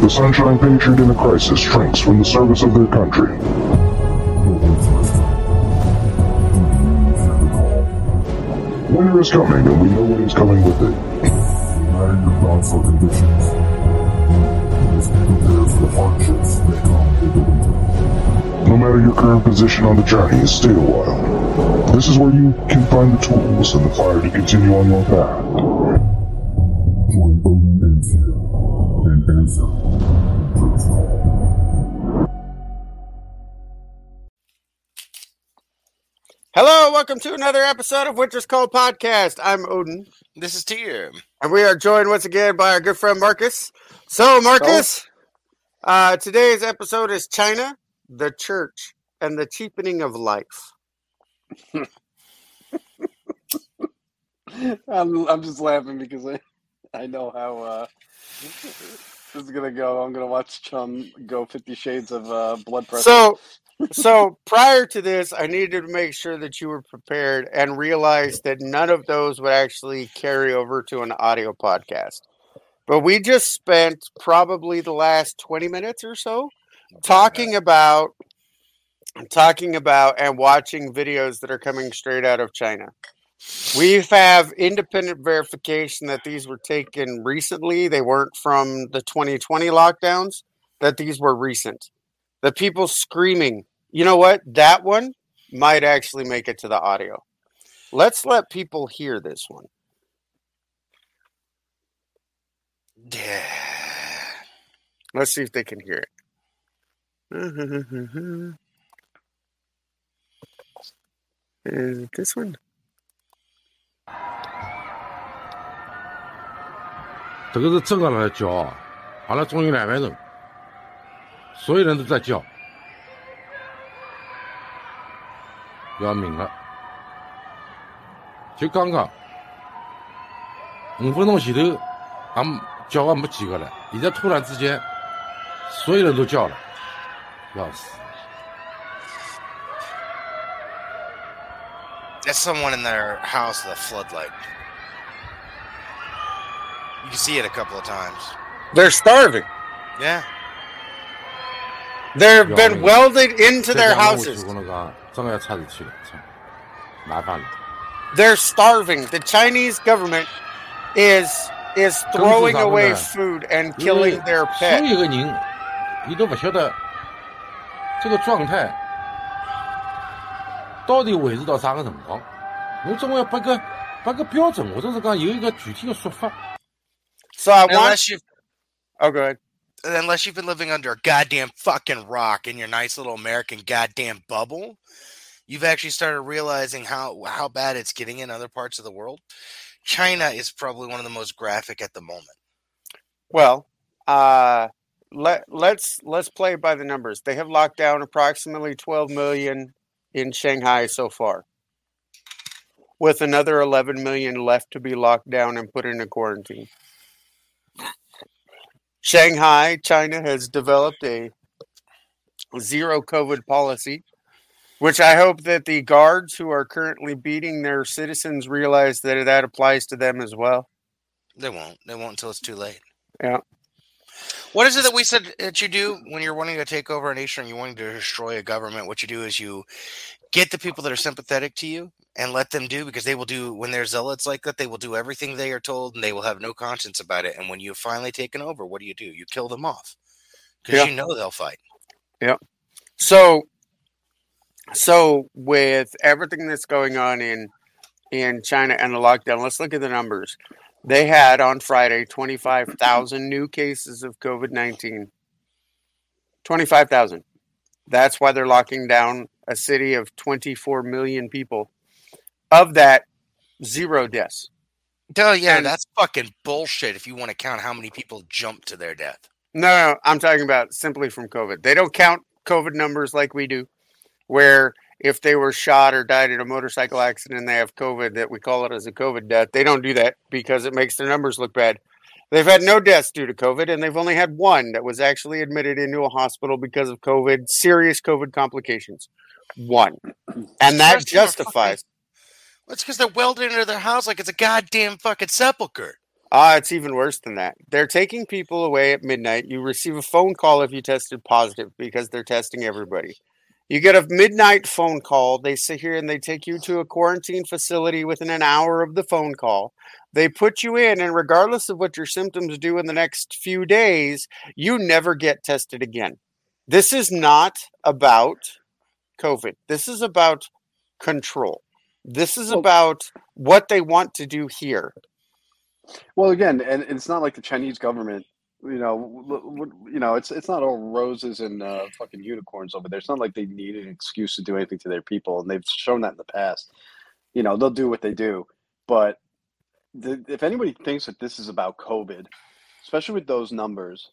The Sunshine Patriot in a crisis shrinks from the service of their country. Winter is coming, and we know what is coming with it. Uniting your thoughts or convictions. Let's be prepared for the hardships that come with the winter. No matter your current position on the journey, stay a while. This is where you can find the tools and the fire to continue on your path. Hello, welcome to another episode of Winter's Cold Podcast. I'm Odin, This is Tyr. and we are joined once again by our good friend Marcus. So, Marcus, uh, today's episode is China, the Church, and the Cheapening of Life. I'm I'm just laughing because I I know how uh, this is gonna go. I'm gonna watch Chum go Fifty Shades of uh, Blood Pressure. So, so prior to this, I needed to make sure that you were prepared and realized that none of those would actually carry over to an audio podcast. But we just spent probably the last 20 minutes or so talking about talking about and watching videos that are coming straight out of China. We have independent verification that these were taken recently. They weren't from the 2020 lockdowns, that these were recent. The people screaming, you know what? That one might actually make it to the audio. Let's let people hear this one. Yeah. Let's see if they can hear it. Is it this one? 这个是真的来叫啊，阿拉总有两万人，所有人都在叫， 要命了！就刚刚五分钟前头，俺们叫的没几个了，现在突然之间，所有人都叫了，要死！That's someone in their house with a floodlight. You can see it a couple of times. They're starving. Yeah. They've been welded into their houses. 真的要插事体了，操，麻烦了。They're starving. The Chinese government is is throwing away food and killing their pets. 所有个人，你都不晓得这个状态到底维持到啥个辰光。侬总要拨个拨个标准，或者是讲有一个具体的说法。So I want. You've Oh, go ahead. Unless you've been living under a goddamn fucking rock in your nice little American goddamn bubble, you've actually started realizing how how bad it's getting in other parts of the world. China is probably one of the most graphic at the moment. Well, uh, let let's let's play by the numbers. They have locked down approximately 12 million in Shanghai so far, with another 11 million left to be locked down and put into quarantine. Shanghai, China has developed a zero COVID policy, which I hope that the guards who are currently beating their citizens realize that that applies to them as well. They won't. They won't until it's too late. Yeah. What is it that we said that you do when you're wanting to take over a nation and you're wanting to destroy a government? What you do is you get the people that are sympathetic to you and let them do because they will do when they're zealots like that, they will do everything they are told and they will have no conscience about it. And when you've finally taken over, what do you do? You kill them off. Because Yeah. you know they'll fight. Yeah so, so with everything that's going on in in China and the lockdown, let's look at the numbers. They had on Friday twenty five thousand new cases of COVID nineteen. Twenty five thousand. That's why they're locking down a city of twenty four million people. Of that, zero deaths. Oh yeah, And- that's fucking bullshit if you want to count how many people jumped to their death. No, no, I'm talking about simply from COVID. They don't count COVID numbers like we do, where if they were shot or died in a motorcycle accident and they have COVID, that we call it as a COVID death. They don't do that because it makes their numbers look bad. They've had no deaths due to COVID, and they've only had one that was actually admitted into a hospital because of COVID, serious COVID complications. One. And that First thing, they're justifies. Well, it's because they're welded into their house like it's a goddamn fucking sepulcher. Ah, it's even worse than that. They're taking people away at midnight. You receive a phone call if you tested positive because they're testing everybody. You get a midnight phone call. They sit here and they take you to a quarantine facility within an hour of the phone call. They put you in, and regardless of what your symptoms do in the next few days, you never get tested again. This is not about COVID. This is about control. This is Well- about what they want to do here. Well, again, and it's not like the Chinese government. You know, you know, it's it's not all roses and uh, fucking unicorns over there. It's not like they need an excuse to do anything to their people, and they've shown that in the past. You know, they'll do what they do, but the, if anybody thinks that this is about COVID, especially with those numbers,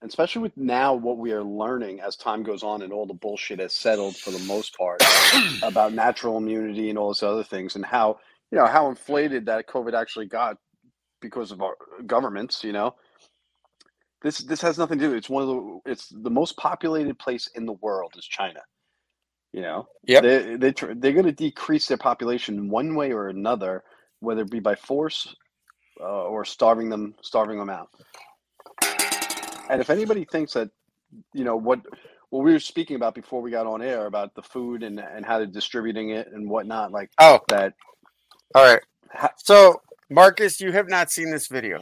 and especially with now what we are learning as time goes on and all the bullshit has settled for the most part about natural immunity and all those other things, and how you know how inflated that COVID actually got because of our governments, you know. This this has nothing to do. It's one of the it's the most populated place in the world is China. You know, yeah they they tr- they're going to decrease their population one way or another, whether it be by force uh, or starving them starving them out. And if anybody thinks that, you know what what we were speaking about before we got on air about the food and and how they're distributing it and whatnot, like Oh, that. all right. So, Marcus, you have not seen this video.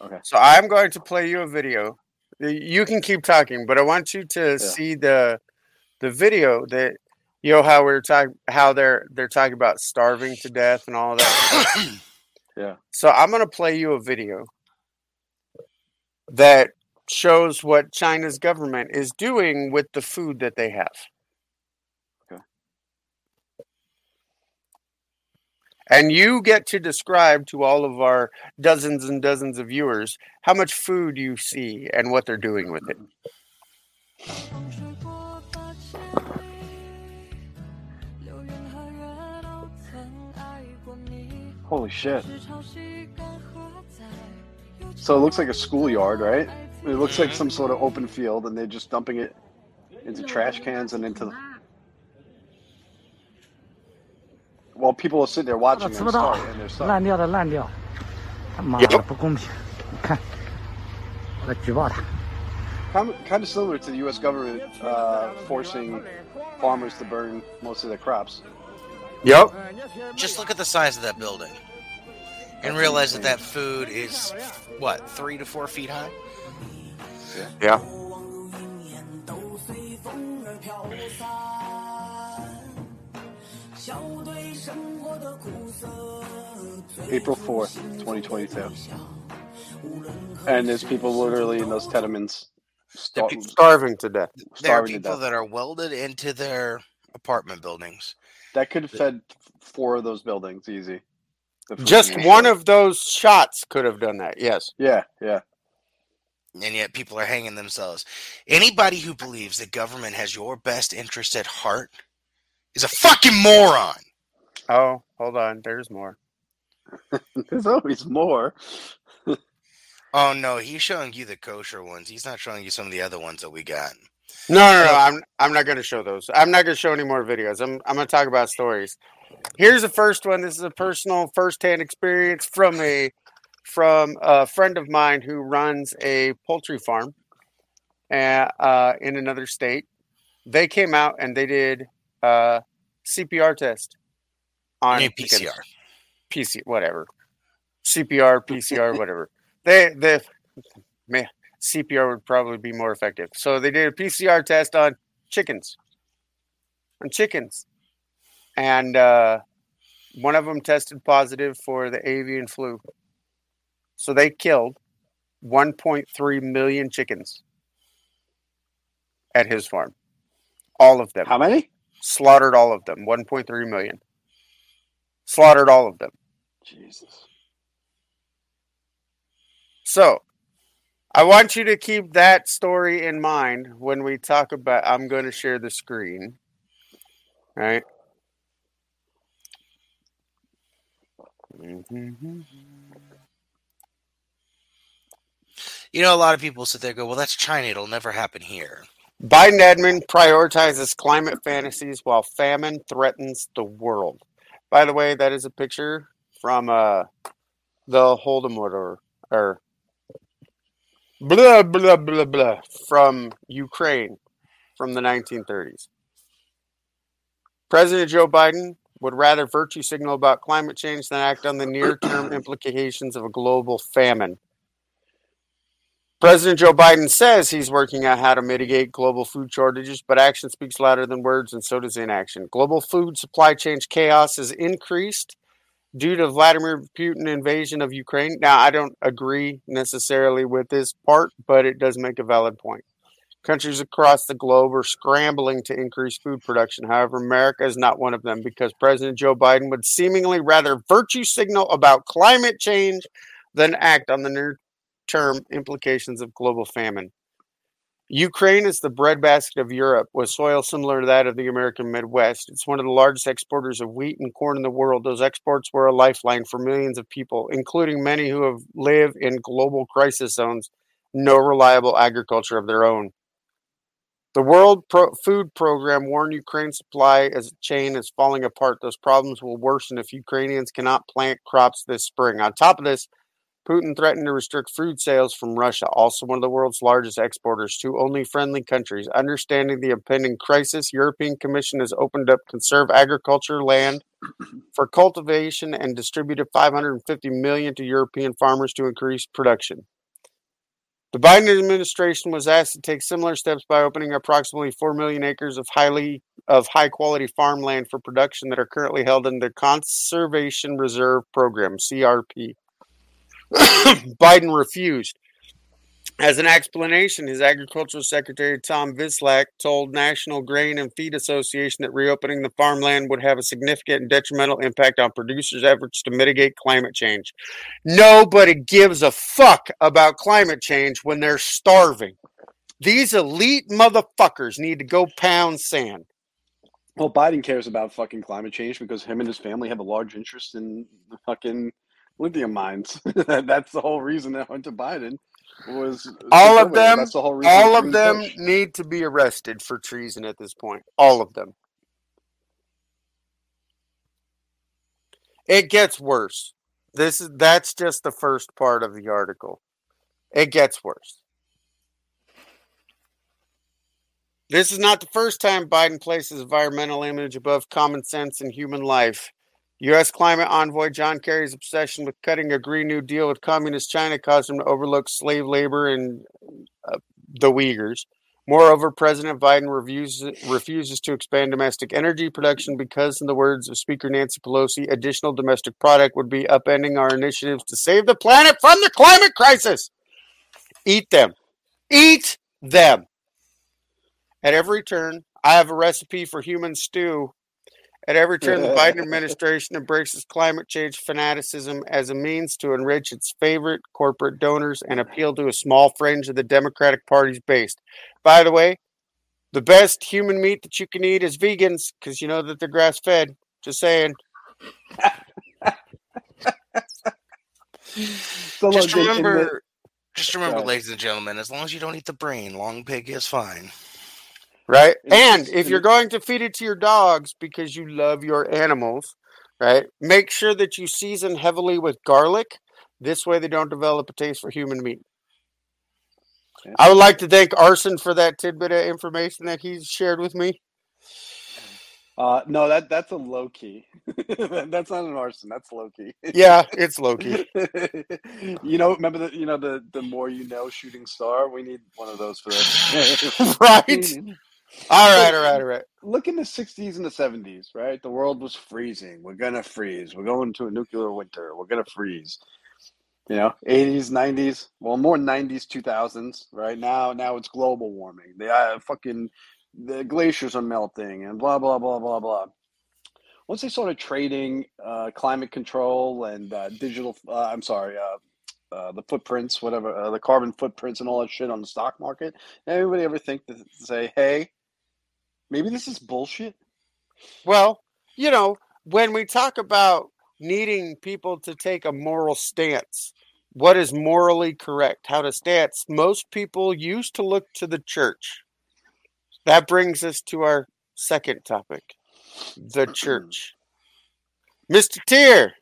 Okay. So I'm going to play you a video. You can keep talking, but I want you to see the the video that you know how we're talking how they're they're talking about starving to death and all that. Yeah. So I'm going to play you a video that shows what China's government is doing with the food that they have. Okay. And you get to describe to all of our dozens and dozens of viewers how much food you see and what they're doing with it. Holy shit! So it looks like a schoolyard, right? It looks like some sort of open field, and they're just dumping it into trash cans and into. While people are sitting there watching 吃 them 不到 start and they're stuck. 烂掉的烂掉，他妈 Yep 的不公平！你看，我来举报他。 Kind of, kind of similar to the U.S. government uh, forcing farmers to burn most of their crops. Yep. Just look at the size of that building and realize that that food is what three to four feet high. Yeah. April 4th, 2022. And there's people literally in those tenements star- Starving to death. There are starving to people death. that are welded into their apartment buildings. That could have fed four of those buildings easy. The food Just being one of those shots could have done that. Yes. Yeah, yeah. And yet people are hanging themselves. Anybody who believes that government has your best interest at heart is a fucking moron. Oh, hold on. There's more. There's always more. Oh no, he's showing you the kosher ones. He's not showing you some of the other ones that we got. No, no, no. I'm I'm not going to show those. I'm not going to show any more videos. I'm I'm going to talk about stories. Here's the first one. This is a personal first-hand experience from a from a friend of mine who runs a poultry farm uh, uh, in another state. They came out and they did a CPR test on chickens. PCR. PC, whatever. CPR, PCR, whatever. They, they, man, CPR would probably be more effective. So they did a PCR test on chickens, on chickens, and uh, one of them tested positive for the avian flu. So they killed 1.3 million chickens at his farm. All of them How many? slaughtered all of them 1.3 million slaughtered all of them Jesus. so i want you to keep that story in mind when we talk about i'm going to share the screen right Mhm. You know, a lot of people sit there and go, "Well, that's China. It'll never happen here." Biden admin prioritizes climate fantasies while famine threatens the world. By the way, that is a picture from uh, the Holodomor or blah blah blah blah from Ukraine from the 1930s. President Joe Biden would rather virtue signal about climate change than act on the near term implications of a global famine. President Joe Biden says he's working on how to mitigate global food shortages, but action speaks louder than words, and so does inaction. Global food supply chain chaos has increased due to Vladimir Putin invasion of Ukraine. Now, I don't agree necessarily with this part, but it does make a valid point. Countries across the globe are scrambling to increase food production. However, America is not one of them because President Joe Biden would seemingly rather virtue signal about climate change than act on the near term implications of global famine. Ukraine is the breadbasket of Europe with soil similar to that of the American Midwest. It's one of the largest exporters of wheat and corn in the world. Those exports were a lifeline for millions of people, including many who have live in global crisis zones, no reliable agriculture of their own. The World Pro- Food Program warned Ukraine supply as chain is falling apart. Those problems will worsen if Ukrainians cannot plant crops this spring. On top of this, Putin threatened to restrict food sales from Russia, also one of the world's largest exporters, to only friendly countries. Understanding the impending crisis, European Commission has opened up conserve agriculture land for cultivation and distributed 550 million to European farmers to increase production. The Biden administration was asked to take similar steps by opening approximately 4 million acres of highly of high quality farmland for production that are currently held in the Conservation Reserve Program, CRP. Biden refused. As an explanation, his agricultural secretary Tom Vilsack told National Grain and Feed Association that reopening the farmland would have a significant and detrimental impact on producers' efforts to mitigate climate change. Nobody gives a fuck about climate change when they're starving. These elite motherfuckers need to go pound sand. Well, Biden cares about fucking climate change because him and his family have a large interest in the fucking lithium mines. That's the whole reason they went to Biden. Was All of them, That's the whole reason. all of them Bush. need to be arrested for treason at this point. All of them. It gets worse. This is that's just the first part of the article. It gets worse. This is not the first time Biden places environmental image above common sense and human life. U.S. climate envoy John Kerry's obsession with cutting a Green New Deal with communist China caused him to overlook slave labor and uh, the Uyghurs. Moreover, President Biden refuses, refuses to expand domestic energy production because, in the words of Speaker Nancy Pelosi, additional domestic product would be upending our initiatives to save the planet from the climate crisis. Eat them. Eat them. At every turn, I have a recipe for human stew. At every turn, the Biden administration embraces climate change fanaticism as a means to enrich its favorite corporate donors and appeal to a small fringe of the Democratic Party's base. By the way, the best human meat that you can eat is vegans because you know that they're grass fed. Just saying. So Just look, in- in the- remember, just remember, ladies and gentlemen, as long as you don't eat the brain, long pig is fine. Right? And if you're going to feed it to your dogs because you love your animals, right? Make sure that you season heavily with garlic. This way, they don't develop a taste for human meat. Yeah. I would like to thank Arson for that tidbit of information that he's shared with me. uh, no, that that's a low key. that's not an arson. That's low key. Yeah, it's Loki. you know, remember the you know the the more you know shooting star. We need one of those for that. right? All right, all right, all right. Look in the '60s and the '70s, right? The world was freezing. We're gonna freeze. We're going to a nuclear winter. We're gonna freeze. You know, '80s, '90s. Well, more '90s, 2000s. Right now, now it's global warming. The uh, fucking the glaciers are melting and blah blah blah blah blah. Once they started trading uh, climate control and uh, digital, uh, I'm sorry, uh, uh, the footprints, whatever, uh, the carbon footprints and all that shit on the stock market. Anybody ever think to say, hey, maybe this is bullshit? Well, you know, when we talk about needing people to take a moral stance, what is morally correct, how to stance, most people used to look to the church. That brings us to our second topic the church. Mr. Tyr,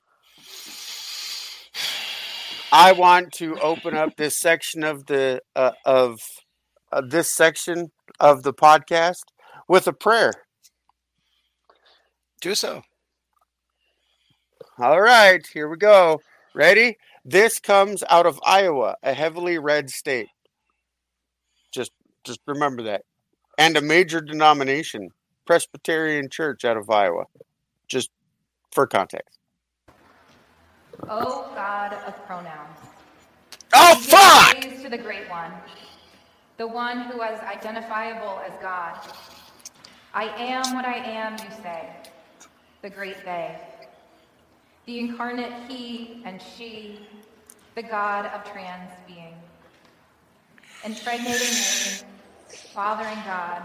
I want to open up this section of the uh, of uh, this section of the podcast with a prayer. Do so. All right, here we go. Ready? This comes out of Iowa, a heavily red state. Just just remember that. And a major denomination, Presbyterian Church out of Iowa. Just for context. Oh God of pronouns. Oh fuck! praise to the Great One, the one who is identifiable as God. I am what I am, you say, the great they. The incarnate He and She, the God of trans being. Impregnating Mary, fathering God,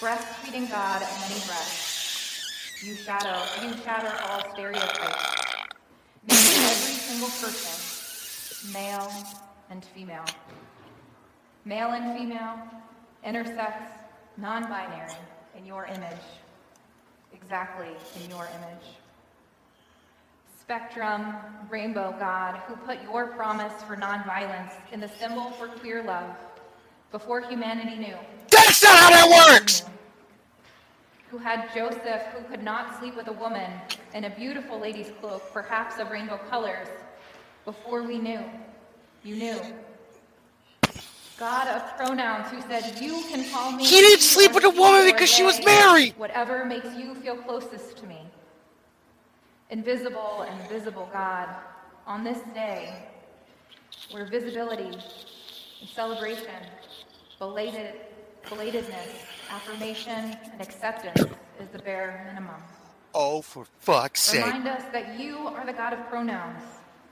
breastfeeding God of many breasts. You shadow, you shatter all stereotypes, making every single person male and female. Male and female, intersex, non binary, in your image. Exactly in your image. Spectrum, rainbow God, who put your promise for nonviolence in the symbol for queer love before humanity knew. That's not how that works! Who had Joseph, who could not sleep with a woman in a beautiful lady's cloak, perhaps of rainbow colors, before we knew. You knew. God of pronouns, who said, You can call me. He didn't sleep with a woman because she was married. Whatever makes you feel closest to me. Invisible and visible God, on this day, where visibility and celebration, belated, belatedness, affirmation, and acceptance is the bare minimum. Oh, for fuck's sake. Remind us that you are the God of pronouns.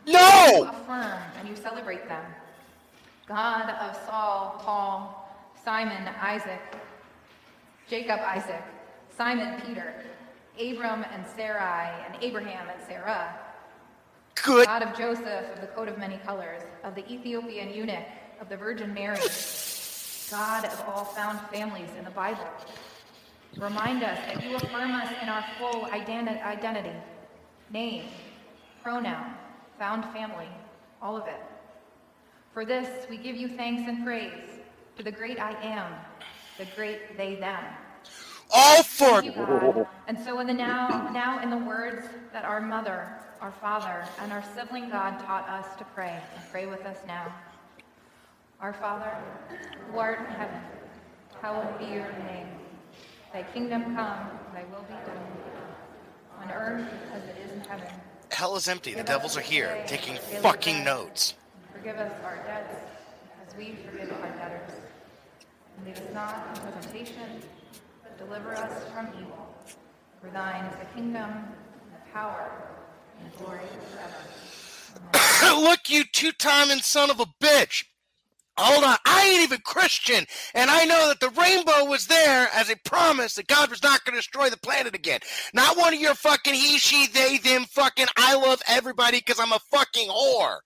No! You affirm and you celebrate them. God of Saul, Paul, Simon, Isaac, Jacob, Isaac, Simon, Peter, Abram and Sarai, and Abraham and Sarah. Good. God of Joseph, of the coat of many colors, of the Ethiopian eunuch, of the Virgin Mary. God of all found families in the Bible. Remind us that you affirm us in our full identi- identity name, pronoun, found family, all of it. For this, we give you thanks and praise to the great I am, the great they them. All for you, God. And so in the now, now in the words that our mother, our father, and our sibling God taught us to pray, and pray with us now. Our Father, who art in heaven, hallowed be your name. Thy kingdom come, thy will be done, on earth as it is in heaven. hell is empty. The devils are here taking fucking notes. Forgive us our debts, as we forgive our debtors. And lead us not into temptation, but deliver us from evil. For thine is the kingdom, and the power, and the glory forever. Look, you two-timing son of a bitch. Hold on, I ain't even Christian, and I know that the rainbow was there as a promise that God was not going to destroy the planet again. Not one of your fucking he, she, they, them fucking I love everybody because I'm a fucking whore.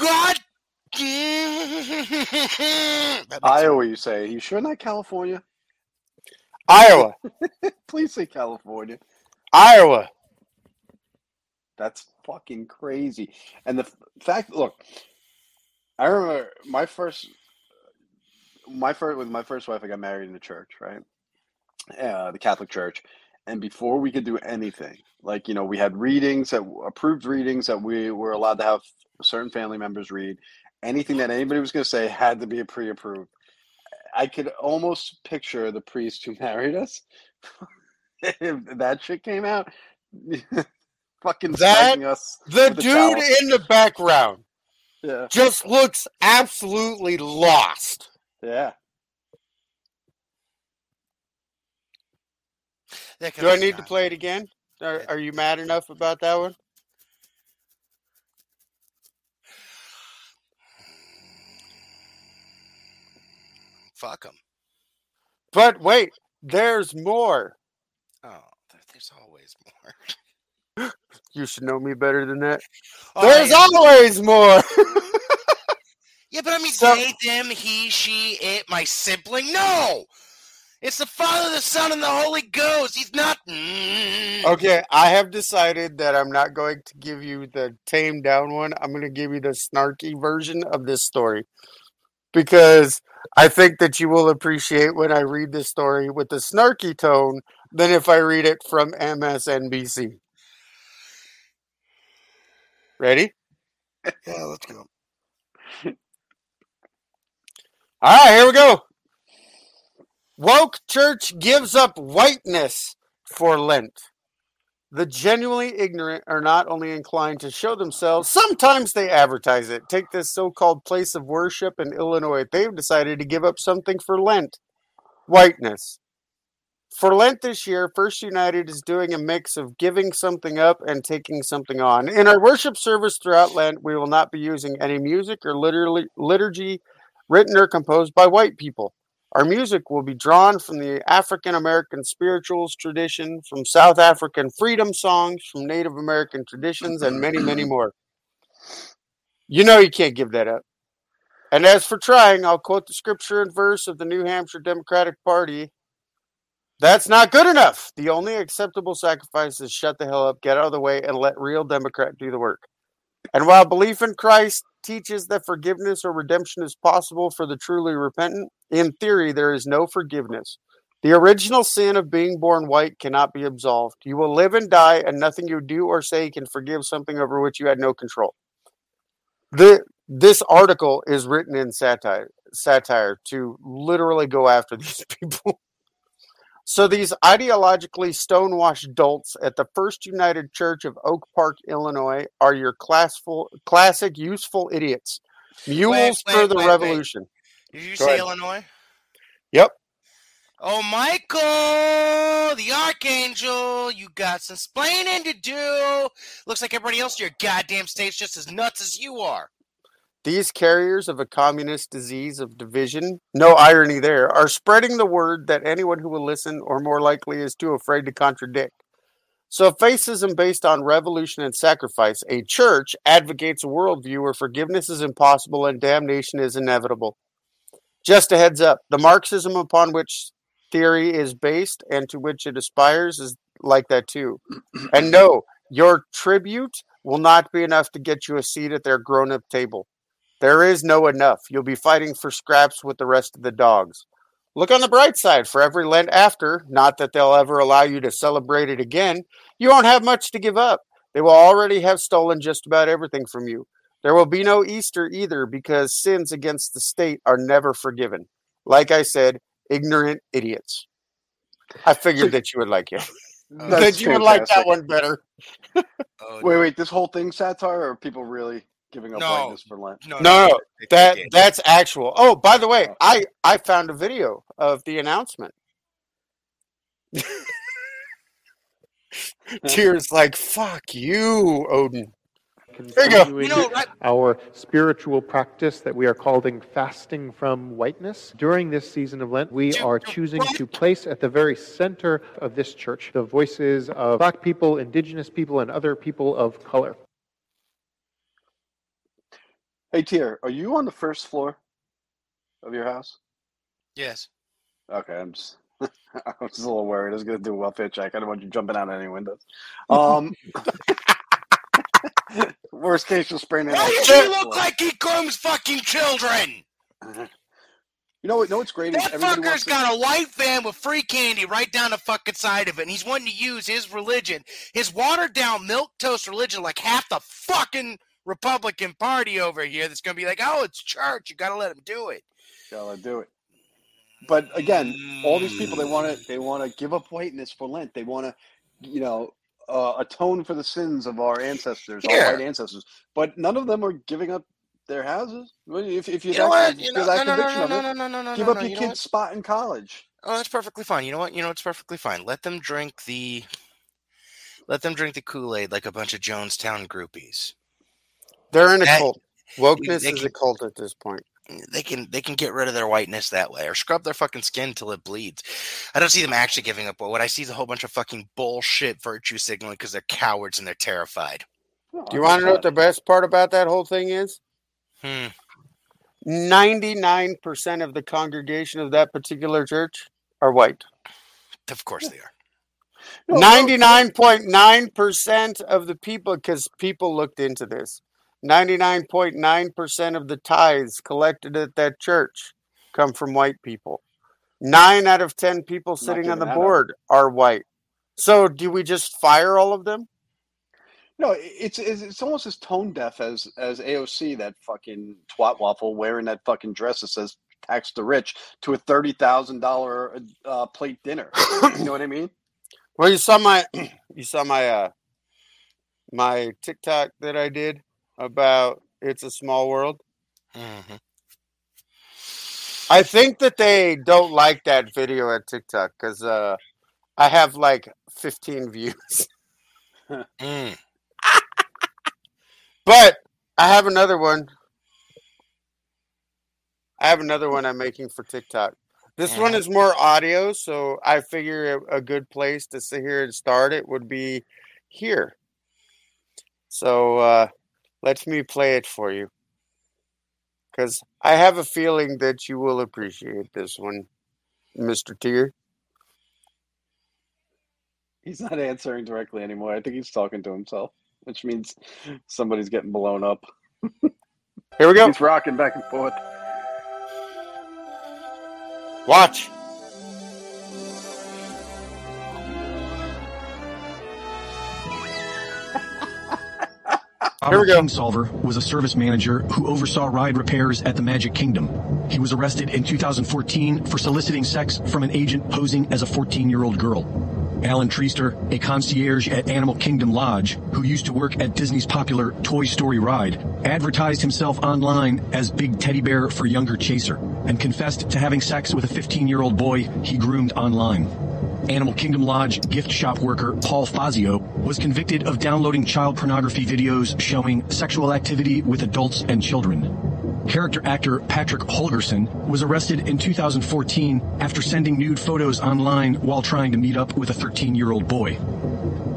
God. That makes Iowa, you say? you sure not California? Iowa. Please say California. Iowa. That's fucking crazy. And the f- fact, look, I remember my first, my first with my first wife. I got married in the church, right? Uh, the Catholic Church. And before we could do anything, like you know, we had readings that approved readings that we were allowed to have certain family members read. Anything that anybody was going to say had to be pre-approved. I could almost picture the priest who married us. if that shit came out, fucking That- us. The dude towel. in the background Yeah, just looks absolutely lost. yeah. Yeah, 'cause Do I it's need to play it again? Are, are you mad enough about that one? Fuck them. But wait, there's more. Oh, there's always more. You should know me better than that. Oh, There's yeah. always more. Yeah, but I mean, So- they, them, he, she, it, my sibling. No, It's the Father, the Son, and the Holy Ghost. He's not. Mm. Okay, I have decided that I'm not going to give you the tamed down one. I'm going to give you the snarky version of this story because I think that you will appreciate when I read this story with the snarky tone than if I read it from MSNBC. Ready? Yeah, let's go. All right, here we go. Woke church gives up whiteness for Lent. The genuinely ignorant are not only inclined to show themselves, sometimes they advertise it. Take this so called place of worship in Illinois. They've decided to give up something for Lent whiteness. For Lent this year, First United is doing a mix of giving something up and taking something on. In our worship service throughout Lent, we will not be using any music or liturgy written or composed by white people. Our music will be drawn from the African American spirituals tradition, from South African freedom songs, from Native American traditions, and many, many more. You know you can't give that up. And as for trying, I'll quote the scripture and verse of the New Hampshire Democratic Party. That's not good enough. The only acceptable sacrifice is shut the hell up, get out of the way, and let real Democrat do the work. And while belief in Christ teaches that forgiveness or redemption is possible for the truly repentant, in theory, there is no forgiveness. The original sin of being born white cannot be absolved. You will live and die, and nothing you do or say can forgive something over which you had no control. The, this article is written in satire, satire to literally go after these people. So these ideologically stonewashed dolts at the First United Church of Oak Park, Illinois, are your classful, classic useful idiots, mules Wait, for the wait, wait. revolution. Did you Go say ahead. Illinois? Yep. Oh, Michael, the Archangel, you got some splaining to do. Looks like everybody else in your goddamn state's just as nuts as you are. These carriers of a communist disease of division, no irony there, are spreading the word that anyone who will listen, or more likely is too afraid to contradict. So, fascism based on revolution and sacrifice, a church advocates a worldview where forgiveness is impossible and damnation is inevitable. Just a heads up the Marxism upon which theory is based and to which it aspires is like that too. And no, your tribute will not be enough to get you a seat at their grown up table. There is no enough. You'll be fighting for scraps with the rest of the dogs. Look on the bright side for every Lent after, not that they'll ever allow you to celebrate it again. You won't have much to give up. They will already have stolen just about everything from you. There will be no Easter either because sins against the state are never forgiven. Like I said, ignorant idiots. I figured that you would like it. Oh, that's that you would like that one better. Oh, Wait, wait, this whole thing satire, or are people really giving up No. whiteness for Lent? no, No, no, they- they that did. that's actual. Oh, by the way, Oh. I I found a video of the announcement. Tears like fuck you, Odin. There you continuing You know, right, our spiritual practice that we are calling fasting from whiteness. During this season of Lent, we are choosing to place at the very center of this church the voices of black people, indigenous people, and other people of color. Hey, Tyr, are you on the first floor of your house? yes. Okay, I'm just. I was a little worried. I was going to do a welfare check. I don't want you jumping out of any windows. Um, worst case, you'll sprain it. Why does he look like he grooms fucking children? You know what? Know what's great is That everybody fucker's wants to- got a white van with free candy right down the fucking side of it, and he's wanting to use his religion, his watered down milk toast religion, like half the fucking Republican Party over here. That's gonna be like, oh, it's church. You gotta let him do it. I do it? But again, all these people they want to they want to give up whiteness for Lent. They want to, you know, uh, atone for the sins of our ancestors, Yeah. our white ancestors. But none of them are giving up their houses. If if you, You know what? You know, that no, no, no, of no, it, no, no, no, no, give no, up no, your you kid's spot in college. Oh, that's perfectly fine. You know what? You know it's perfectly fine. Let them drink the let them drink the Kool-Aid like a bunch of Jonestown groupies. They're in a That- cult. Wokeness they is can- a cult at this point. They can they can get rid of their whiteness that way or scrub their fucking skin till it bleeds. I don't see them actually giving up, but what I see is a whole bunch of fucking bullshit virtue signaling because they're cowards and they're terrified. Do you want to know what the best part about that whole thing is? Hmm. 99% of the congregation of that particular church are white. Of course they are. No, no, Ninety nine point nine percent of the people, because people looked into this. Ninety nine point nine percent of the tithes collected at that church come from white people. Nine out of ten people sitting on the that up. board are white. So, do we just fire all of them? No, it's, it's it's almost as tone deaf as as AOC, that fucking twat waffle wearing that fucking dress that says "tax the rich" to a thirty thousand dollar uh, plate dinner. you know what I mean? Well, you saw my you saw my uh my TikTok that I did about it's a small world. hmm I think that they don't like that video at TikTok because uh, I have like 15 views. Mm. But I have another one. I have another one I'm making for TikTok. This one Mhm. is more audio, so I figure a, a good place to sit here and start it would be here. So uh, let me play it for you. Because I have a feeling that you will appreciate this one, Mr. Tyr. He's not answering directly anymore. I think he's talking to himself, which means somebody's getting blown up. Here we go. He's rocking back and forth. Watch. Here we go. Kingsolver was a service manager who oversaw ride repairs at the Magic Kingdom. He was arrested in 2014 for soliciting sex from an agent posing as a 14-year-old girl. Alan Treaster, a concierge at Animal Kingdom Lodge, who used to work at Disney's popular Toy Story ride, advertised himself online as Big Teddy Bear for Younger Chaser, and confessed to having sex with a 15-year-old boy he groomed online. Animal Kingdom Lodge gift shop worker Paul Fazio was convicted of downloading child pornography videos showing sexual activity with adults and children. Character actor Patrick Holgerson was arrested in 2014 after sending nude photos online while trying to meet up with a 13-year-old boy.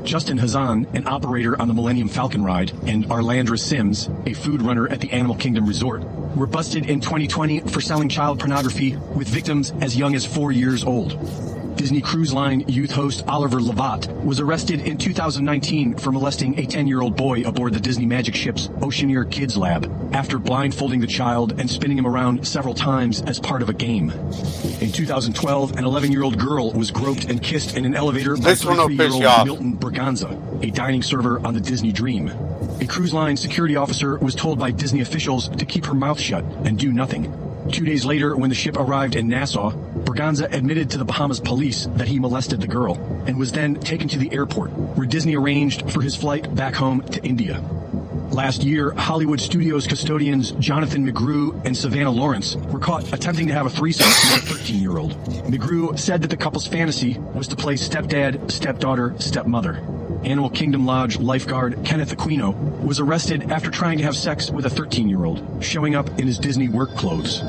Justin Hazan, an operator on the Millennium Falcon ride, and Arlandra Sims, a food runner at the Animal Kingdom Resort, were busted in 2020 for selling child pornography with victims as young as four years old. Disney Cruise Line youth host Oliver Lavatt was arrested in 2019 for molesting a 10-year-old boy aboard the Disney Magic Ship's Oceaneer Kids Lab after blindfolding the child and spinning him around several times as part of a game. In 2012, an 11-year-old girl was groped and kissed in an elevator by This one will piss you 33-year-old. Milton Braganza, a dining server on the Disney Dream. A cruise line security officer was told by Disney officials to keep her mouth shut and do nothing. Two days later, when the ship arrived in Nassau, Braganza admitted to the Bahamas police that he molested the girl and was then taken to the airport, where Disney arranged for his flight back home to India. Last year, Hollywood Studios custodians Jonathan McGrew and Savannah Lawrence were caught attempting to have a threesome with a 13 year old. McGrew said that the couple's fantasy was to play stepdad, stepdaughter, stepmother. Animal Kingdom Lodge lifeguard Kenneth Aquino was arrested after trying to have sex with a 13 year old, showing up in his Disney work clothes.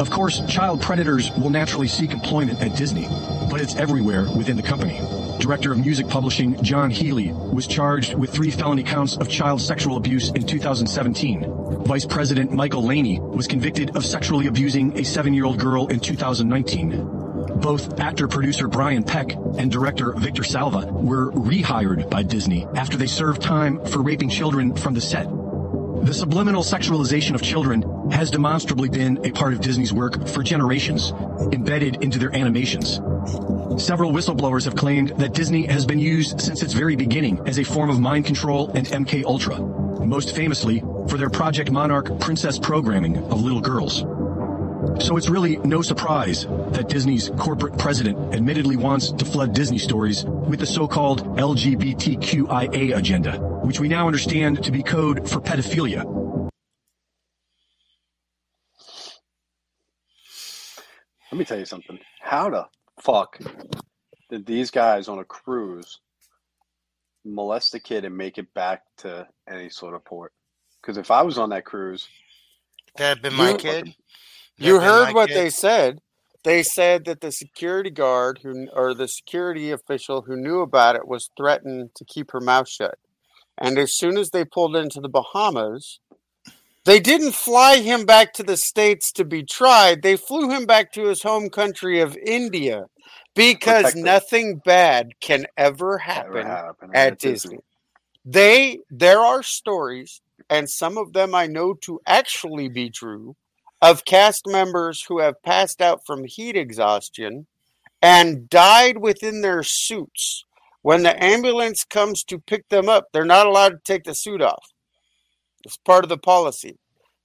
Of course, child predators will naturally seek employment at Disney, but it's everywhere within the company. Director of Music Publishing John Healy was charged with three felony counts of child sexual abuse in 2017. Vice President Michael Laney was convicted of sexually abusing a seven-year-old girl in 2019. Both actor producer Brian Peck and director Victor Salva were rehired by Disney after they served time for raping children from the set. The subliminal sexualization of children has demonstrably been a part of Disney's work for generations, embedded into their animations. Several whistleblowers have claimed that Disney has been used since its very beginning as a form of mind control and MK Ultra, most famously for their Project Monarch princess programming of little girls. So it's really no surprise that Disney's corporate president admittedly wants to flood Disney stories with the so-called LGBTQIA agenda, which we now understand to be code for pedophilia. Let me tell you something. How the fuck did these guys on a cruise molest a kid and make it back to any sort of port? Because if I was on that cruise, That'd been my You- kid. You heard my what kid. they said. They said that the security guard who or the security official who knew about it was threatened to keep her mouth shut. And as soon as they pulled into the Bahamas, They didn't fly him back to the States to be tried. They flew him back to his home country of India because Protect him. nothing bad can ever Never happen happened at Disney. They there are stories, and some of them I know to actually be true, of cast members who have passed out from heat exhaustion and died within their suits. When the ambulance comes to pick them up, they're not allowed to take the suit off. It's part of the policy.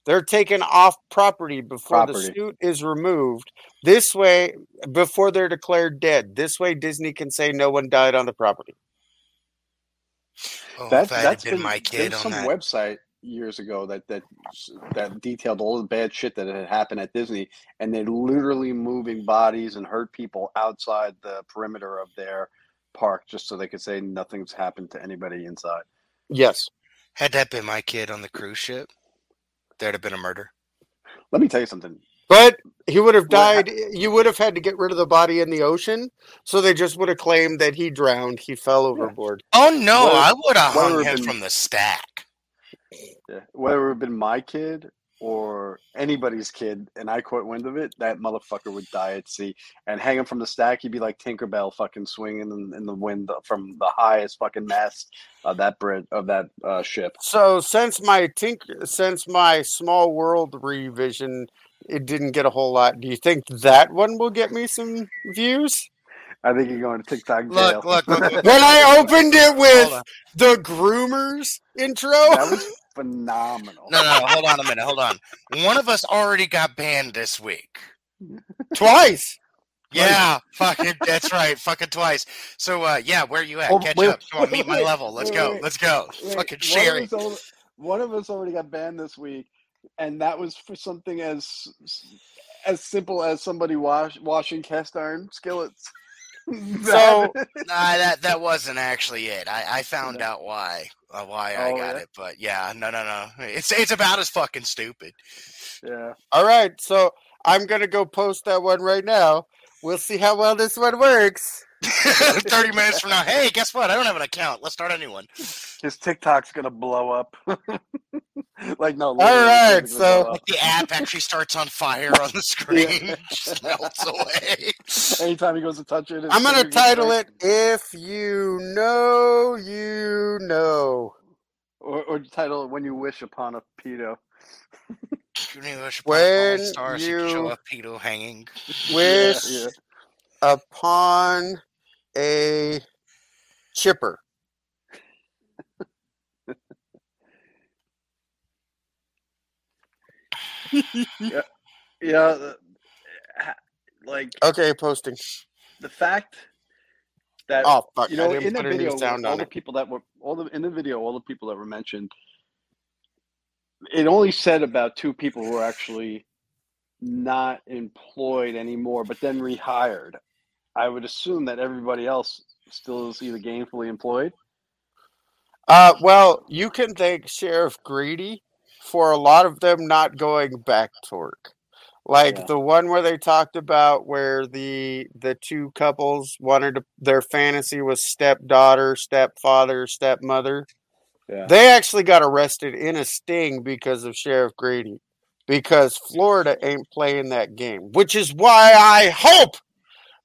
They're taken off property before the suit is removed. This way, before they're declared dead. This way, Disney can say no one died on the property. Oh, That if I had that's been been my kid there's on some that. website years ago that that that detailed all the bad shit that had happened at Disney, and they're literally moving bodies and hurt people outside the perimeter of their park just so they could say nothing's happened to anybody inside. Yes. Had that been my kid on the cruise ship, there'd have been a murder. Let me tell you something. But he would have died. You would have had to get rid of the body in the ocean. So they just would have claimed that he drowned. He fell overboard. Oh no, Whether- I would have whether hung it him been- from the stack. Yeah. Whether it had been my kid or anybody's kid, and I caught wind of it, that motherfucker would die at sea. And hang him from the stack, he'd be like Tinkerbell, fucking swinging in, in the wind from the highest fucking mast of that bridge of that uh, ship. So since my tink, since my small world revision, it didn't get a whole lot. Do you think that one will get me some views? I think you're going to TikTok jail. Look, look, look, look. When I opened it with the groomers intro, that was phenomenal. No, no, no, hold on a minute. Hold on. One of us already got banned this week. twice. Yeah, fucking. That's right, fucking twice. So, uh, yeah, where you at? Oh, Catch wait, up. Come on, meet my level. Let's wait, go. wait. Let's go. Fucking one sharing. Of al- one of us already got banned this week, and that was for something as as simple as somebody wash, washing cast iron skillets. So Nah, that that wasn't actually it. I, I found out why uh, why I Oh, got yeah? it, but yeah, no, no, no. It's it's about as fucking stupid. yeah, All right, so I'm gonna go post that one right now. We'll see how well this one works. Thirty minutes from now, hey, guess what? I don't have an account. Let's start a new one. his TikTok's gonna blow up. like no, All right, so- up. The app actually starts on fire on the screen, just melts away. anytime he goes to touch it, I'm gonna title it "If You Know, You Know." or, or title it when you wish upon a pedo. You know, wish upon When stars, you could show a pedo hanging. Wish yeah. Upon a chipper. Yeah, ha- like Okay, posting. the fact that Oh fuck! you know in the video, sound all the it. people that were all the in the video, all the people that were mentioned, it only said about two people who were actually not employed anymore, but then rehired. I would assume that everybody else still is either gainfully employed. Uh, well, you can thank Sheriff Grady for a lot of them not going back to work. Like Yeah. the one where they talked about where the the two couples wanted to, their fantasy was stepdaughter, stepfather, stepmother. Yeah. They actually got arrested in a sting because of Sheriff Grady. Because Florida ain't playing that game, which is why I hope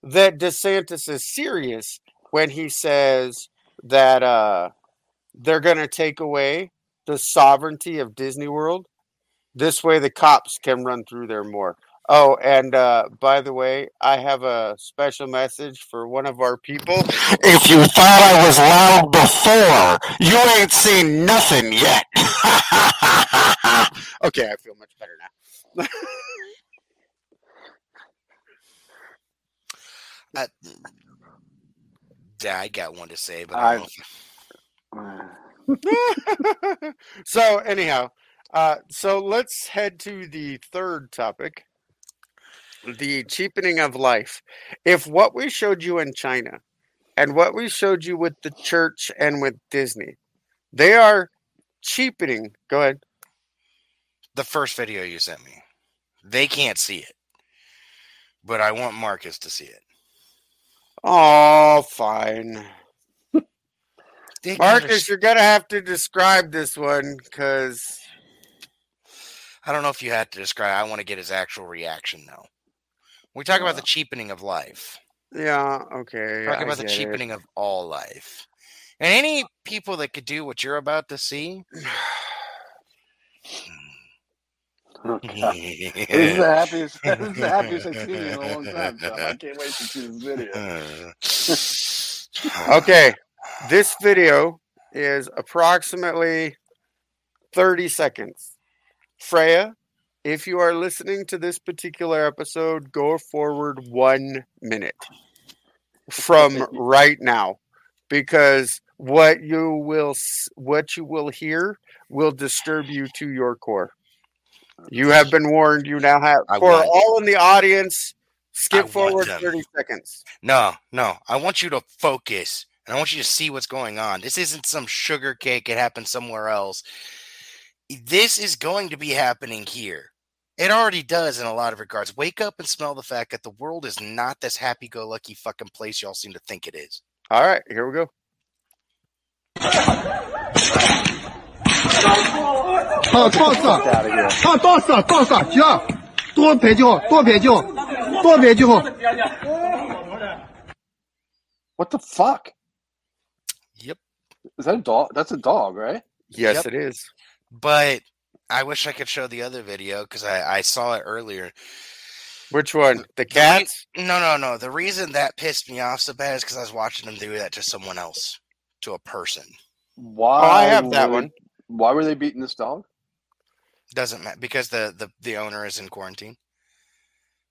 that DeSantis is serious when he says that uh, they're going to take away the sovereignty of Disney World. This way, the cops can run through there more. Oh, and uh, by the way, I have a special message for one of our people. If you thought I was loud before, you ain't seen nothing yet. okay, I feel much better now. Yeah, I got one to say, but I I- don't know so anyhow, uh, so let's head to the third topic, the cheapening of life. If what we showed you in China and what we showed you with the church and with Disney, they are cheapening. Go ahead. the first video you sent me. They can't see it, but I want Marcus to see it. Oh, fine. Marcus, you're gonna have to describe this one because I don't know if you had to describe. I want to get his actual reaction though. We talk about the cheapening of life. Yeah, okay. Talk I about the get it. cheapening of all life. And any people that could do what you're about to see. Hmm. This is the happiest. This is the happiest I've seen you in a long time. I can't wait to see this video. Okay, this video is approximately 30 seconds. Freya, if you are listening to this particular episode, go forward one minute from right now because what you will what you will hear will disturb you to your core. You have been warned. You now have I for all in the audience. Skip forward them. 30 seconds. No, no. I want you to focus and I want you to see what's going on. This isn't some sugar cake. It happened somewhere else. This is going to be happening here. It already does in a lot of regards. Wake up and smell the fact that the world is not this happy go lucky fucking place y'all seem to think it is. All right, here we go 好，到死，好，到死，到死，行，多陪酒，多陪酒，多陪酒。 What the fuck? Yep. Is that a dog? That's a dog, right? Yes, Yep. it is. But I wish I could show the other video because I, I saw it earlier. Which one? The The rea- cats? No, no, no. The reason that pissed me off so bad is because I was watching them do that to someone else, to a person. Why? Oh, I have that were one. they- Why were they beating this dog? Doesn't matter because the, the, the owner is in quarantine.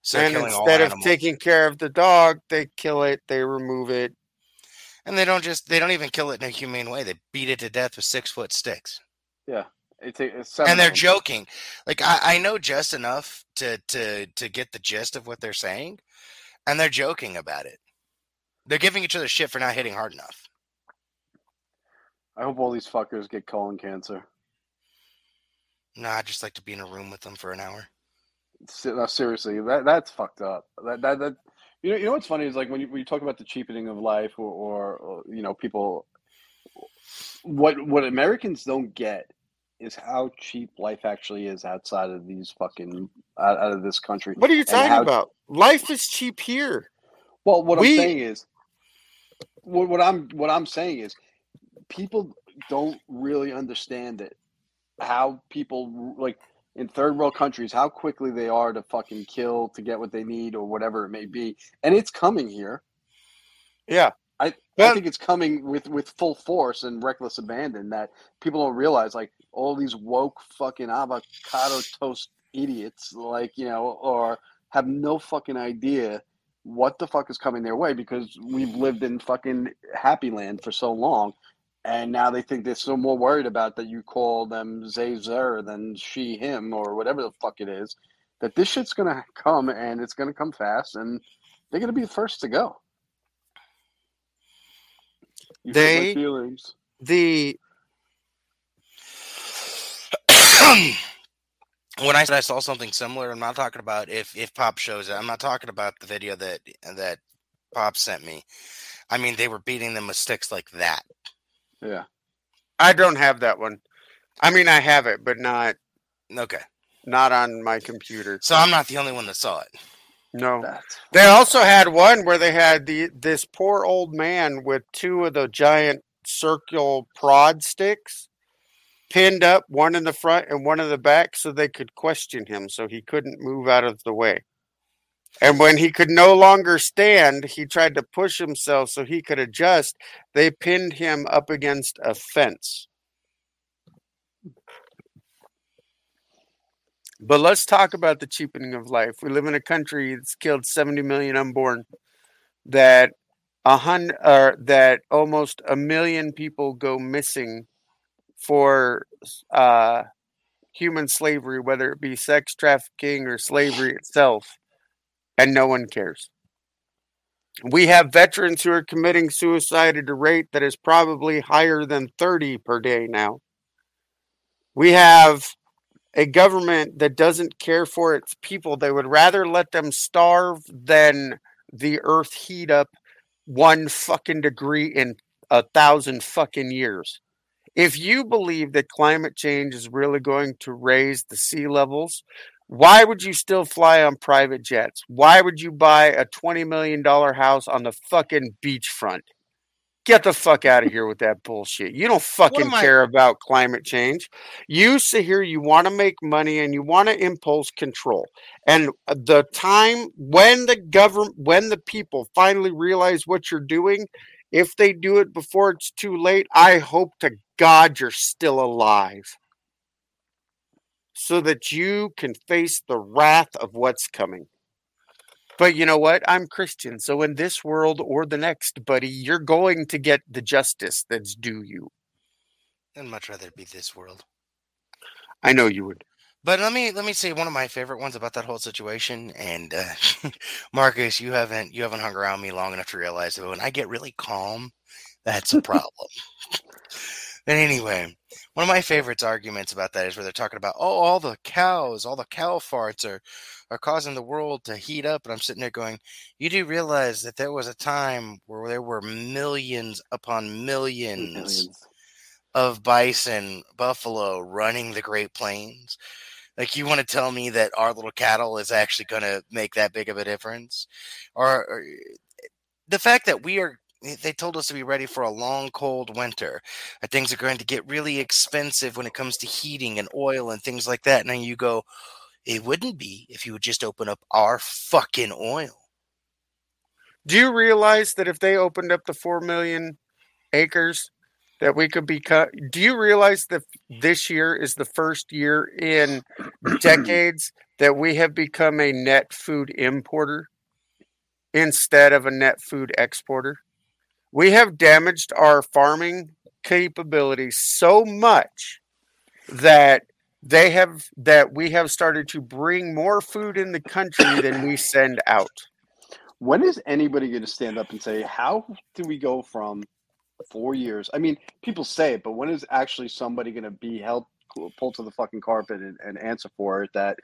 So and instead of taking care of the dog, they kill it, they remove it. and they don't just they don't even kill it in a humane way. They beat it to death with six foot sticks. Yeah, it's, a, it's and they're joking. Like I, I know just enough to to to get the gist of what they're saying, and they're joking about it. They're giving each other shit for not hitting hard enough. I hope all these fuckers get colon cancer. No, I just like to be in a room with them for an hour. No, seriously, that that's fucked up. That that, that you know you know what's funny is like when you when you talk about the cheapening of life or, or, or you know people what what Americans don't get is how cheap life actually is outside of these fucking out, out of this country. What are you talking how- about? Life is cheap here. Well, what We- I'm saying is, what, what I'm what I'm saying is, people don't really understand it. How people like in third world countries, how quickly they are to fucking kill to get what they need or whatever it may be, and it's coming here. Yeah. I, I think it's coming with with full force and reckless abandon that people don't realize like all these woke fucking avocado toast idiots like you know or have no fucking idea what the fuck is coming their way because we've lived in fucking happy land for so long and now they think they're so more worried about that you call them they than she him or whatever the fuck it is that this shit's gonna come and it's gonna come fast and they're gonna be the first to go you They- feelings The when I said I saw something similar, I'm not talking about if if Pop shows it. I'm not talking about the video that that Pop sent me. I mean, they were beating them with sticks like that. Yeah I don't have that one. I mean, I have it, but not Okay, not on my computer. so I'm not the only one that saw it. No. that's They also had one where they had the this poor old man with two of the giant circle prod sticks pinned up, one in the front and one in the back, so they could question him, so he couldn't move out of the way. And when he could no longer stand, he tried to push himself so he could adjust. They pinned him up against a fence. But let's talk about the cheapening of life. We live in a country that's killed 70 million unborn, that a hundred, or that almost a million people go missing for uh, human slavery, whether it be sex trafficking or slavery itself, and no one cares. We have veterans who are committing suicide at a rate that is probably higher than 30 per day now. We have a government that doesn't care for its people. They would rather let them starve than the earth heat up one fucking degree in a thousand fucking years. If you believe that climate change is really going to raise the sea levels, why would you still fly on private jets? Why would you buy a $20 million house on the fucking beachfront? Get the fuck out of here with that bullshit. You don't fucking I- care about climate change. You sit here, you want to make money and you want to impose control. And uh, the time when the government, when the people finally realize what you're doing, if they do it before it's too late, I hope to God you're still alive so that you can face the wrath of what's coming. But you know what? I'm Christian. So in this world or the next, buddy, you're going to get the justice that's due you. I'd much rather it be this world. I know you would. But let me let me say one of my favorite ones about that whole situation. And uh, Marcus, you haven't you haven't hung around me long enough to realize that when I get really calm, that's a problem. but anyway, one of my favorites arguments about that is where they're talking about oh all the cows, all the cow farts are are causing the world to heat up. And I'm sitting there going, you do realize that there was a time where there were millions upon millions Millions. of bison, buffalo running the Great Plains. Like you want to tell me that our little cattle is actually going to make that big of a difference, or, or the fact that we are. They told us to be ready for a long, cold winter. That things are going to get really expensive when it comes to heating and oil and things like that. And then you go, it wouldn't be if you would just open up our fucking oil. Do you realize that if they opened up the 4 million acres that we could be cut? Do you realize that this year is the first year in decades that we have become a net food importer instead of a net food exporter? We have damaged our farming capabilities so much that they have that we have started to bring more food in the country than we send out. When is anybody going to stand up and say, how do we go from four years? I mean, people say it, but when is actually somebody going to be held, pulled to the fucking carpet and, and answer for it that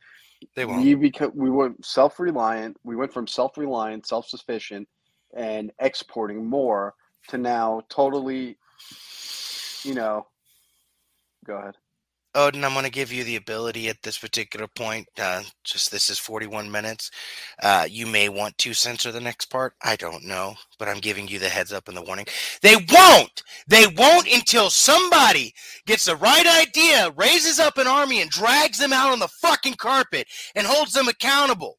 They won't. we become, we went self-reliant, we went from self-reliant, self-sufficient and exporting more to now totally, you know, go ahead. Odin, I'm going to give you the ability at this particular point. Uh, just this is 41 minutes. Uh, you may want to censor the next part. I don't know, but I'm giving you the heads up and the warning. They won't. They won't until somebody gets the right idea, raises up an army, and drags them out on the fucking carpet and holds them accountable.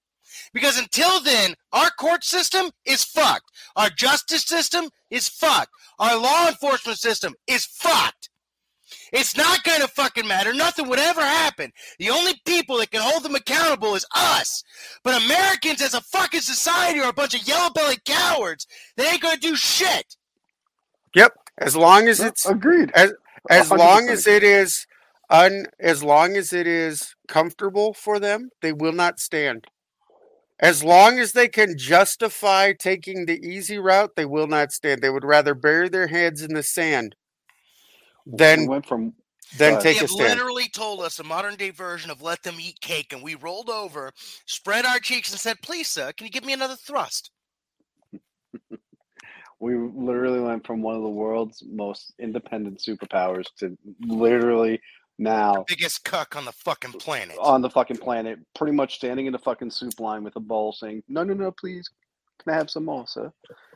Because until then, our court system is fucked. Our justice system is fucked. Our law enforcement system is fucked. It's not going to fucking matter. Nothing would ever happen. The only people that can hold them accountable is us. But Americans as a fucking society are a bunch of yellow bellied cowards. They ain't going to do shit. Yep. As long as it's agreed. As as 100% long as it is un as long as it is comfortable for them, they will not stand. As long as they can justify taking the easy route, they will not stand. They would rather bury their heads in the sand We went from then Go ahead. take They a have stand. literally told us a modern day version of let them eat cake, and we rolled over, spread our cheeks, and said, Please, sir, can you give me another thrust? we literally went from one of the world's most independent superpowers to literally now Biggest cuck on the fucking planet. on the fucking planet, pretty much standing in the fucking soup line with a bowl saying, No, no, no, please. Can I have some more, sir?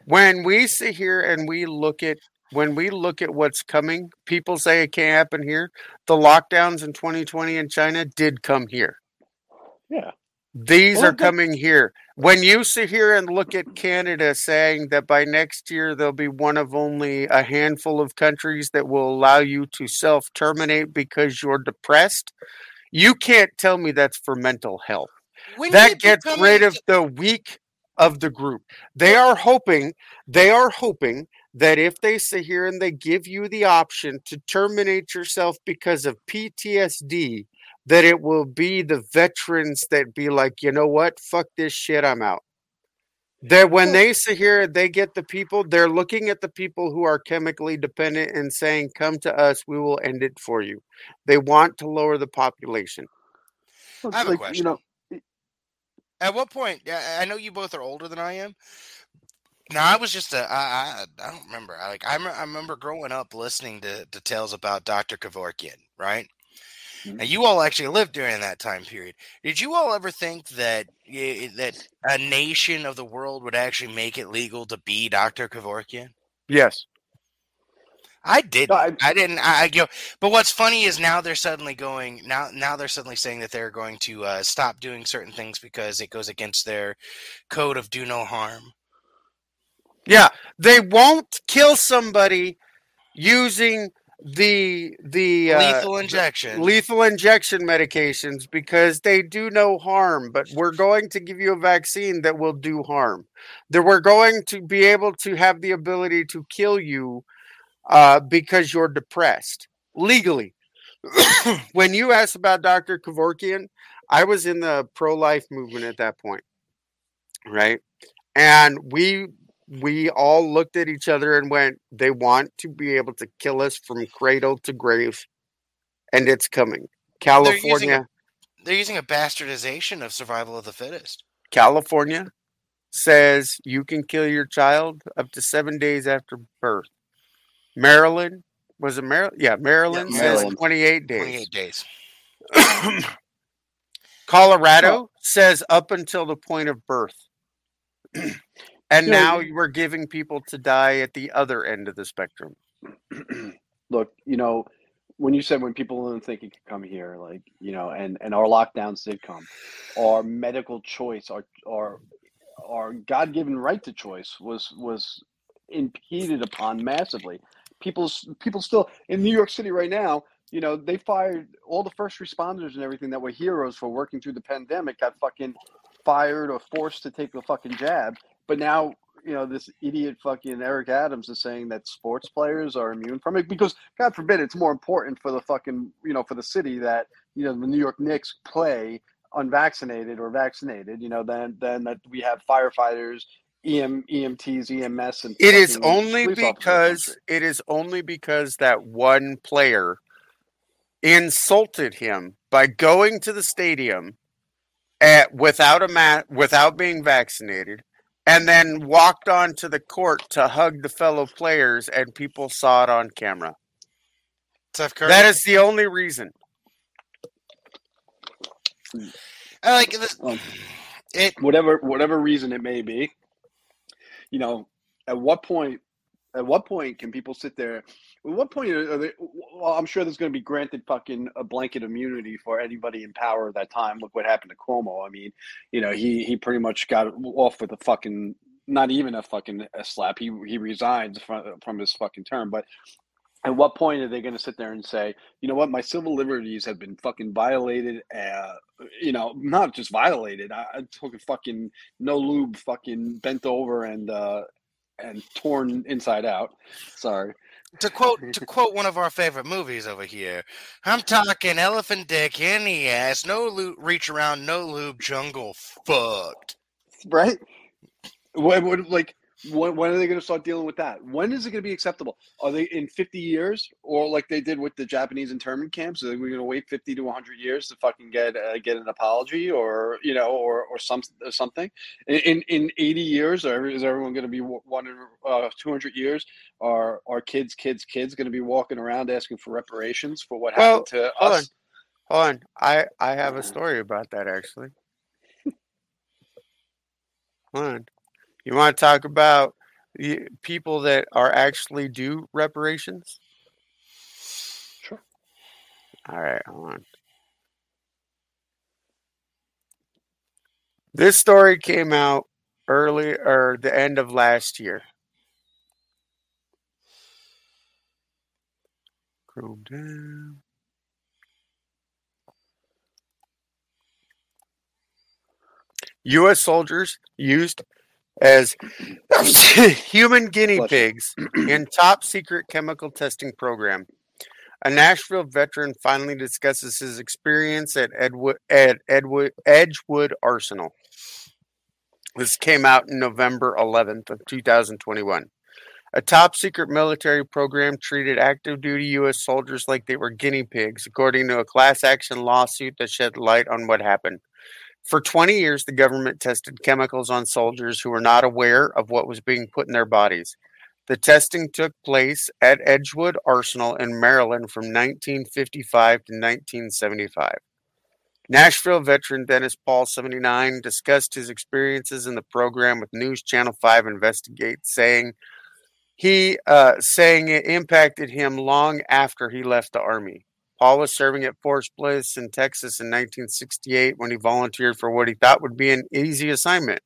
When we sit here and we look at when we look at what's coming, people say it can't happen here. The lockdowns in 2020 in China did come here. Yeah. These Well, are coming here. When you sit here and look at Canada saying that by next year there'll be one of only a handful of countries that will allow you to self terminate because you're depressed, you can't tell me that's for mental health. When that gets rid of the weak of the group. They are hoping, they are hoping that if they sit here and they give you the option to terminate yourself because of PTSD, that it will be the veterans that be like, you know what, fuck this shit, I'm out. That when they sit here, they get the people, they're looking at the people who are chemically dependent and saying, come to us, we will end it for you. They want to lower the population. I have a question. You know, At what point? I I know you both are older than I am, No, I was just a. I, I, I don't remember. I, like I, I remember growing up listening to to tales about Dr. Kevorkian, right? Mm-hmm. Now, you all actually lived during that time period. Did you all ever think that that a nation of the world would actually make it legal to be Dr. Kevorkian? Yes. I didn't. I, didn't. I, I you know, but what's funny is now they're suddenly going now. Now they're suddenly saying that they're going to uh, stop doing certain things because it goes against their code of do no harm. Yeah, they won't kill somebody using the the uh, Lethal the injection. lethal injection medications because they do no harm. But we're going to give you a vaccine that will do harm. That we're going to be able to have the ability to kill you uh, because you're depressed legally. when you asked about Dr. Kevorkian I was in the pro life movement at that point, right? And we we all looked at each other and went, they want to be able to kill us from cradle to grave, and it's coming. They're using, California, a, they're using a bastardization of survival of the fittest. California says you can kill your child up to seven days after birth. Maryland was it Maryland? Yeah, Maryland says Maryland. 28 days. 28 days. Colorado says up until the point of birth. and now we're giving people to die at the other end of the spectrum. Look, you know, when you said when people didn't think it could come here, like you know, and and our lockdowns did come, our medical choice, our our our God given right to choice was was impeded upon massively. People's people still in New York City right now. You know, they fired all the first responders and everything that were heroes for working through the pandemic. Got fucking fired or forced to take the fucking jab. But now, you know, this idiot fucking Eric Adams is saying that sports players are immune from it because, God forbid, it's more important for the fucking, you know, for the city that, you know, the New York Knicks play unvaccinated or vaccinated, you know, than, than that we have firefighters, EM, EMTs, EMS, and It is only police officers in the because it is only because that one player insulted him by going to the stadium at, without a mat without being vaccinated and then walked onto the court to hug the fellow players and people saw it on camera. Steph Curry. That is the only reason. I like this. Um, It whatever whatever reason it may be you know at what point at what point can people sit there at what point are they well i'm sure there's going to be granted fucking a blanket immunity for anybody in power at that time look what happened to cuomo i mean you know he he pretty much got off with a fucking not even a fucking a slap he he resigned from, from his fucking term but at what point are they going to sit there and say, you know what, my civil liberties have been fucking violated? Uh, you know, not just violated. I, I took a fucking no lube, fucking bent over and uh, and torn inside out. Sorry. to quote to quote one of our favorite movies over here. I'm talking elephant dick in the ass, no loot, reach around, no lube, jungle fucked. Right? What when, like, when, when are they going to start dealing with that? When is it going to be acceptable? Are they in 50 years, or like they did with the Japanese internment camps? Are we going to wait 50 to 100 years to fucking get uh, get an apology, or you know, or or some or something? In in, in 80 years, or is everyone going to be one uh, 200 years? Are our kids, kids, kids going to be walking around asking for reparations for what Well, happened to hold on. us? Hold on. I, I have a story about that actually. Hold on. You want to talk about the people that are actually do reparations? Sure. All right, hold on. This story came out early or the end of last year. Scroll down. U.S. soldiers used as human guinea pigs in top secret chemical testing program. A Nashville veteran finally discusses his experience at Edwood, at Edwood, Edgewood Arsenal. This came out in November 11th of 2021. A top secret military program treated active duty U.S. soldiers like they were guinea pigs, according to a class action lawsuit that shed light on what happened. For 20 years, the government tested chemicals on soldiers who were not aware of what was being put in their bodies. The testing took place at Edgewood Arsenal in Maryland from 1955 to 1975. Nashville veteran Dennis Paul, 79, discussed his experiences in the program with News Channel 5 Investigate, saying he uh, saying it impacted him long after he left the army. Paul was serving at Fort Bliss in Texas in 1968 when he volunteered for what he thought would be an easy assignment.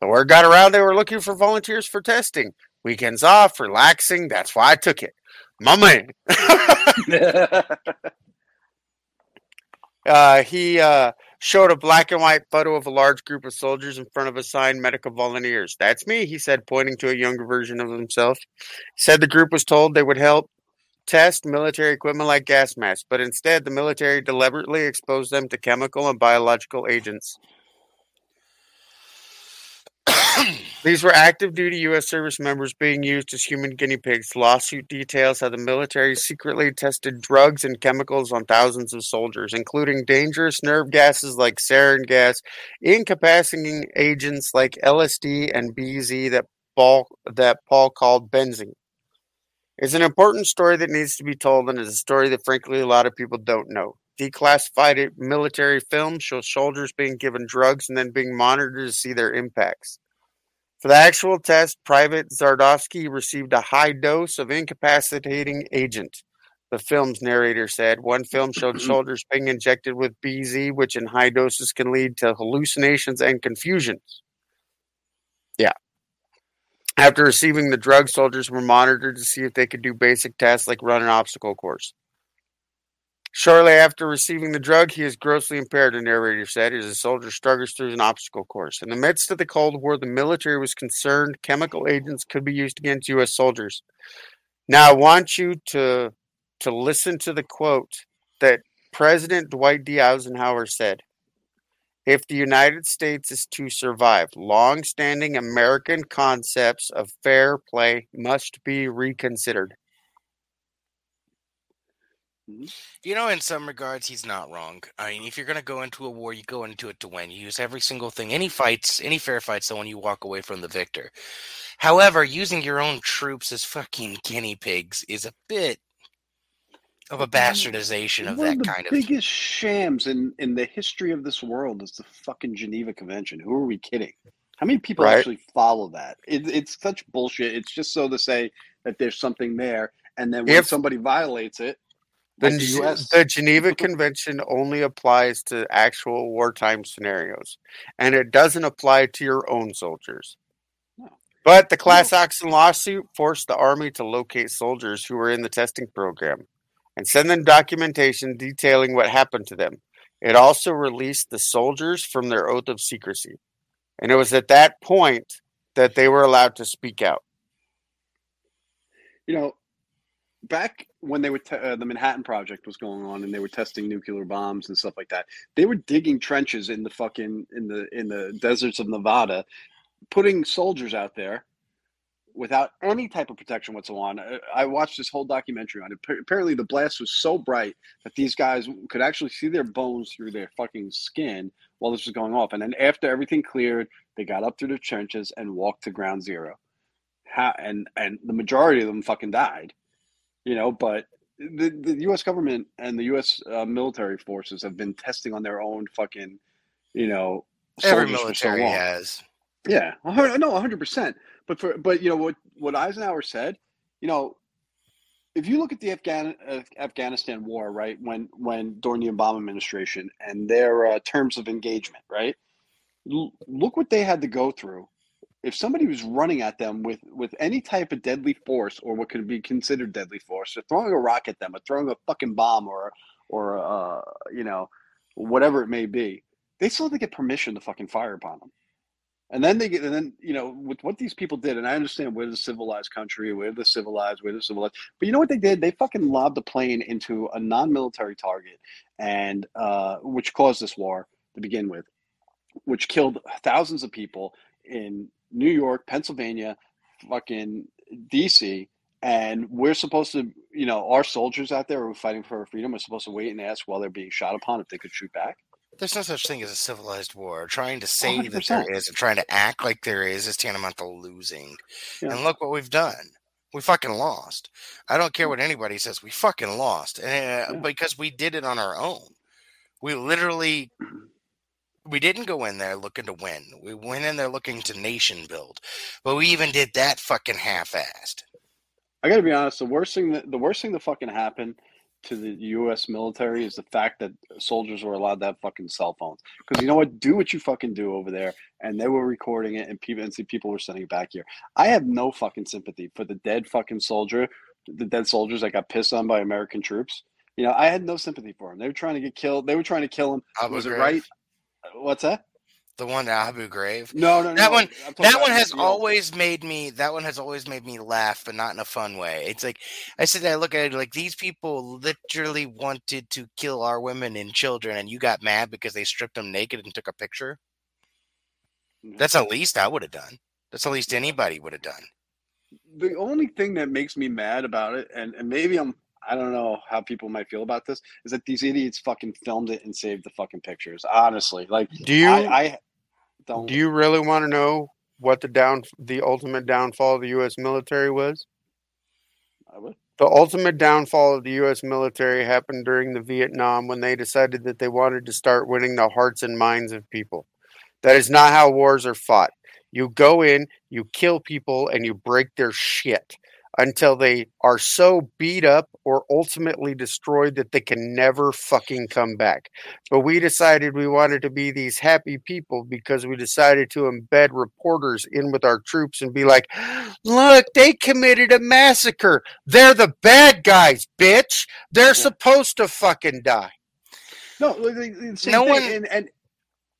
The word got around they were looking for volunteers for testing. Weekends off, relaxing. That's why I took it. My man. uh, he uh, showed a black and white photo of a large group of soldiers in front of assigned medical volunteers. That's me, he said, pointing to a younger version of himself. Said the group was told they would help test military equipment like gas masks, but instead the military deliberately exposed them to chemical and biological agents. These were active duty U.S. service members being used as human guinea pigs. Lawsuit details how the military secretly tested drugs and chemicals on thousands of soldiers, including dangerous nerve gases like sarin gas, incapacitating agents like LSD and BZ that Paul, that Paul called benzene. It's an important story that needs to be told, and it's a story that, frankly, a lot of people don't know. Declassified military films show soldiers being given drugs and then being monitored to see their impacts. For the actual test, Private Zardovsky received a high dose of incapacitating agent. The film's narrator said one film showed soldiers being injected with BZ, which in high doses can lead to hallucinations and confusions. Yeah. After receiving the drug, soldiers were monitored to see if they could do basic tasks like run an obstacle course. Shortly after receiving the drug, he is grossly impaired, the narrator said, as a soldier struggles through an obstacle course. In the midst of the Cold War, the military was concerned chemical agents could be used against U.S. soldiers. Now, I want you to, to listen to the quote that President Dwight D. Eisenhower said. If the United States is to survive, long standing American concepts of fair play must be reconsidered. Mm-hmm. You know, in some regards, he's not wrong. I mean, if you're going to go into a war, you go into it to win. You use every single thing. Any fights, any fair fights, the one you walk away from the victor. However, using your own troops as fucking guinea pigs is a bit of a bastardization of that of the kind of. biggest shams in, in the history of this world is the fucking Geneva Convention. Who are we kidding? How many people Right. actually follow that? It, it's such bullshit. It's just so to say that there's something there, and then when If- somebody violates it, The, like the U.S. the Geneva Convention only applies to actual wartime scenarios, and it doesn't apply to your own soldiers. But the class action lawsuit forced the Army to locate soldiers who were in the testing program and send them documentation detailing what happened to them. It also released the soldiers from their oath of secrecy. And it was at that point that they were allowed to speak out. you know, back when they were te- uh, the Manhattan Project was going on and they were testing nuclear bombs and stuff like that, they were digging trenches in the fucking in the in the deserts of Nevada, putting soldiers out there without any type of protection whatsoever. I I watched this whole documentary on it. Apparently, the blast was so bright that these guys could actually see their bones through their fucking skin while this was going off. And then after everything cleared, they got up through the trenches and walked to ground zero. How, and and the majority of them fucking died, you know. But the the U.S. government and the U.S. Uh, military forces have been testing on their own fucking, you know, Every for so military has. Yeah, no, hundred percent. But for but you know what what Eisenhower said, you know, if you look at the Afghan uh, Afghanistan war, right, when when during the Obama administration and their uh, terms of engagement, right, L- look what they had to go through. If somebody was running at them with with any type of deadly force or what could be considered deadly force, or throwing a rock at them, or throwing a fucking bomb, or or uh, you know, whatever it may be, they still have to get permission to fucking fire upon them. And then they get, and then you know, with what these people did, and I understand we're the civilized country, we're the civilized, we're the civilized, but you know what they did? They fucking lobbed a plane into a non-military target, and uh, which caused this war to begin with, which killed thousands of people in New York, Pennsylvania, fucking D.C. And we're supposed to, you know, our soldiers out there who are fighting for our freedom are supposed to wait and ask while they're being shot upon if they could shoot back. There's no such thing as a civilized war. Trying to say that there 100%. is and trying to act like there is is tantamount to losing. Yeah. And look what we've done. We fucking lost. I don't care what anybody says. We fucking lost, and uh, because we did it on our own. We literally, we didn't go in there looking to win. We went in there looking to nation build, but we even did that fucking half-assed. I got to be honest. The worst thing that the worst thing that fucking happened to the U.S. military is the fact that soldiers were allowed to have fucking cell phones. Because you know what? Do what you fucking do over there, and they were recording it, and people and see people were sending it back here. I have no fucking sympathy for the dead fucking soldier, the dead soldiers that got pissed on by American troops. You know, I had no sympathy for them. They were trying to get killed. They were trying to kill him. Was it right? What's that? The one at Abu Ghraib. No, no, that no. one. That one has always made me. That one has always made me laugh, but not in a fun way. It's like I said. I look at it like these people literally wanted to kill our women and children, and you got mad because they stripped them naked and took a picture. Mm-hmm. That's the least I would have done. That's the least anybody would have done. the only thing that makes me mad about it, and, and maybe I'm I don't know how people might feel about this, is that these idiots fucking filmed it and saved the fucking pictures. Honestly, like Do you I, I don't. do you really want to know what the down the ultimate downfall of the U.S. military was? I would. The ultimate downfall of the U.S. military happened during the Vietnam when they decided that they wanted to start winning the hearts and minds of people. That is not how wars are fought. You go in, you kill people, and you break their shit until they are so beat up or ultimately destroyed that they can never fucking come back. But we decided we wanted to be these happy people because we decided to embed reporters in with our troops and be like, look, they committed a massacre. They're the bad guys, bitch. They're supposed to fucking die. No, the- the same No thing, one- and, and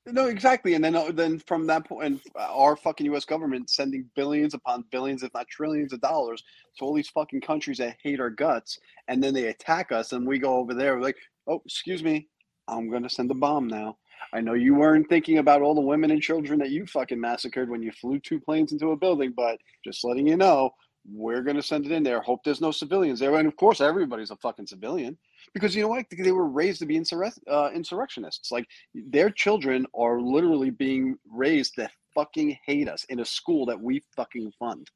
no, exactly. And then uh, then from that point, our fucking U.S. government sending billions upon billions, if not trillions of dollars to all these fucking countries that hate our guts, and then they attack us, and we go over there like, oh, excuse me, I'm gonna send a bomb now. I know you weren't thinking about all the women and children that you fucking massacred when you flew two planes into a building, but just letting you know, we're gonna send it in there. Hope there's no civilians there, and of course, everybody's a fucking civilian because you know what? They were raised to be insurrec- uh, insurrectionists. Like their children are literally being raised to fucking hate us in a school that we fucking fund.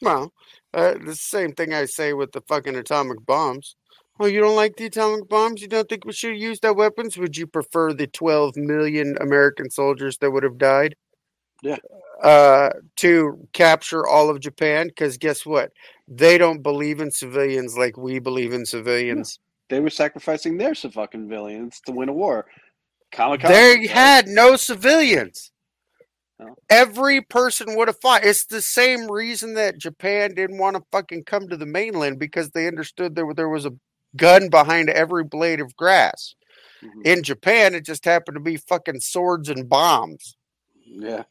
Well, uh, the same thing I say with the fucking atomic bombs. Oh, you don't like the atomic bombs? You don't think we should use that weapons? Would you prefer the 12 million American soldiers that would have died? Yeah. Uh, to capture all of Japan? Because guess what? They don't believe in civilians like we believe in civilians. They were sacrificing their fucking civilians to win a war. Kamikaze. They had no civilians. No. Every person would have fought. It's the same reason that Japan didn't want to fucking come to the mainland because they understood there, there was a gun behind every blade of grass. Mhm. In Japan, it just happened to be fucking swords and bombs. Yeah.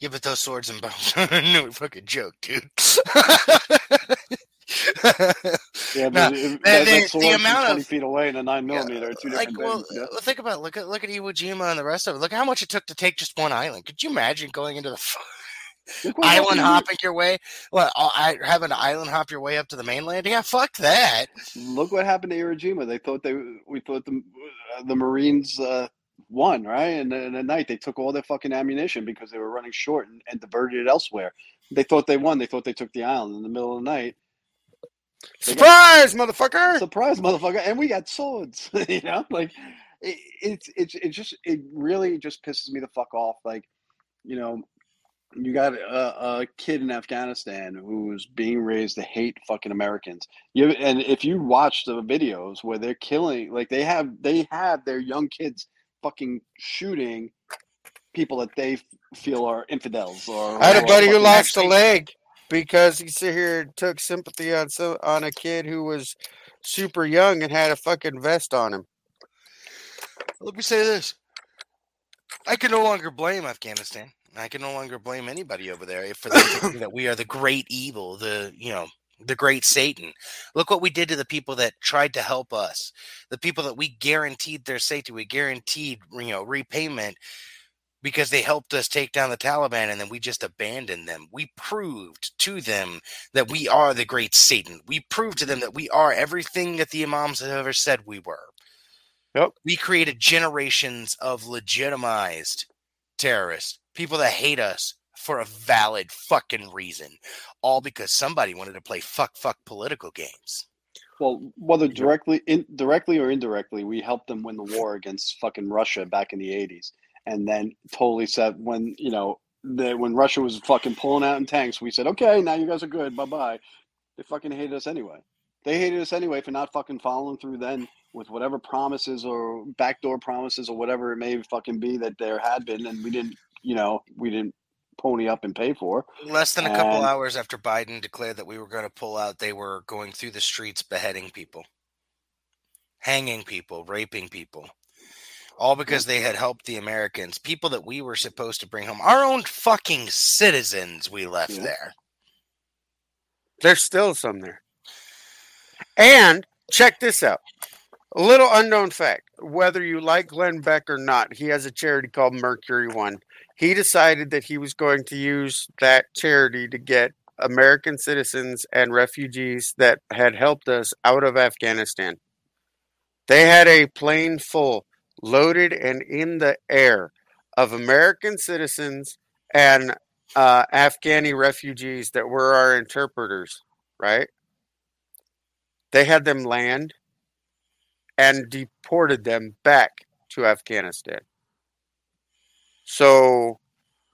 Yeah, but those swords and bombs no fucking joke, dude. Yeah, No, but it- the- that, the, the amount twenty of- feet away and a nine millimeter are two like, different well, yeah. uh, think about it. look at look at Iwo Jima and the rest of it. Look how much it took to take just one island. Could you imagine going into the f- Look what island hopping your way? Uh, I having to island hop your way up to the mainland? Yeah, fuck that. Look what happened to Iwo Jima. They thought they we thought the uh, the Marines uh, won, right? And then at night they took all their fucking ammunition because they were running short and, and diverted it elsewhere. They thought they won. They thought they took the island in the middle of the night. They got- Surprise, motherfucker! Surprise, motherfucker! And we got swords. you know, like it, it's it's it just it really just pisses me the fuck off. Like, you know, you got a, a kid in Afghanistan who's being raised to hate fucking Americans. You and if you watch the videos where they're killing, like they have they have their young kids fucking shooting people that they f- feel are infidels or. I had a buddy who lost a leg because he sit here and took sympathy on so on a kid who was super young and had a fucking vest on him. Let me say this: I can no longer blame Afghanistan. I can no longer blame anybody over there for them thinking that we are the great evil, the you know, the great Satan. Look what we did to the people that tried to help us, the people that we guaranteed their safety, we guaranteed you know repayment because they helped us take down the Taliban, and then we just abandoned them. We proved to them that we are the great Satan. We proved to them that we are everything that the Imams have ever said we were. Yep. We created generations of legitimized terrorists, people that hate us for a valid fucking reason, all because somebody wanted to play fuck fuck political games. Well, whether directly, in, directly or indirectly, we helped them win the war against fucking Russia back in the '80s, and then totally said when you know the, when Russia was fucking pulling out in tanks, we said, okay, now you guys are good, bye bye. They fucking hated us anyway. They hated us anyway for not fucking following through then with whatever promises or backdoor promises or whatever it may fucking be that there had been, and we didn't, you know, we didn't pony up and pay for. Less than a couple hours after Biden declared that we were going to pull out, they were going through the streets beheading people, hanging people, raping people. All because they had helped the Americans, people that we were supposed to bring home, our own fucking citizens we left Yeah. there. There's still some there. And check this out. A little unknown fact. Whether you like Glenn Beck or not, he has a charity called Mercury One. He decided that he was going to use that charity to get American citizens and refugees that had helped us out of Afghanistan. They had a plane full, loaded and in the air, of American citizens and uh, Afghani refugees that were our interpreters, right? They had them land and deported them back to Afghanistan. So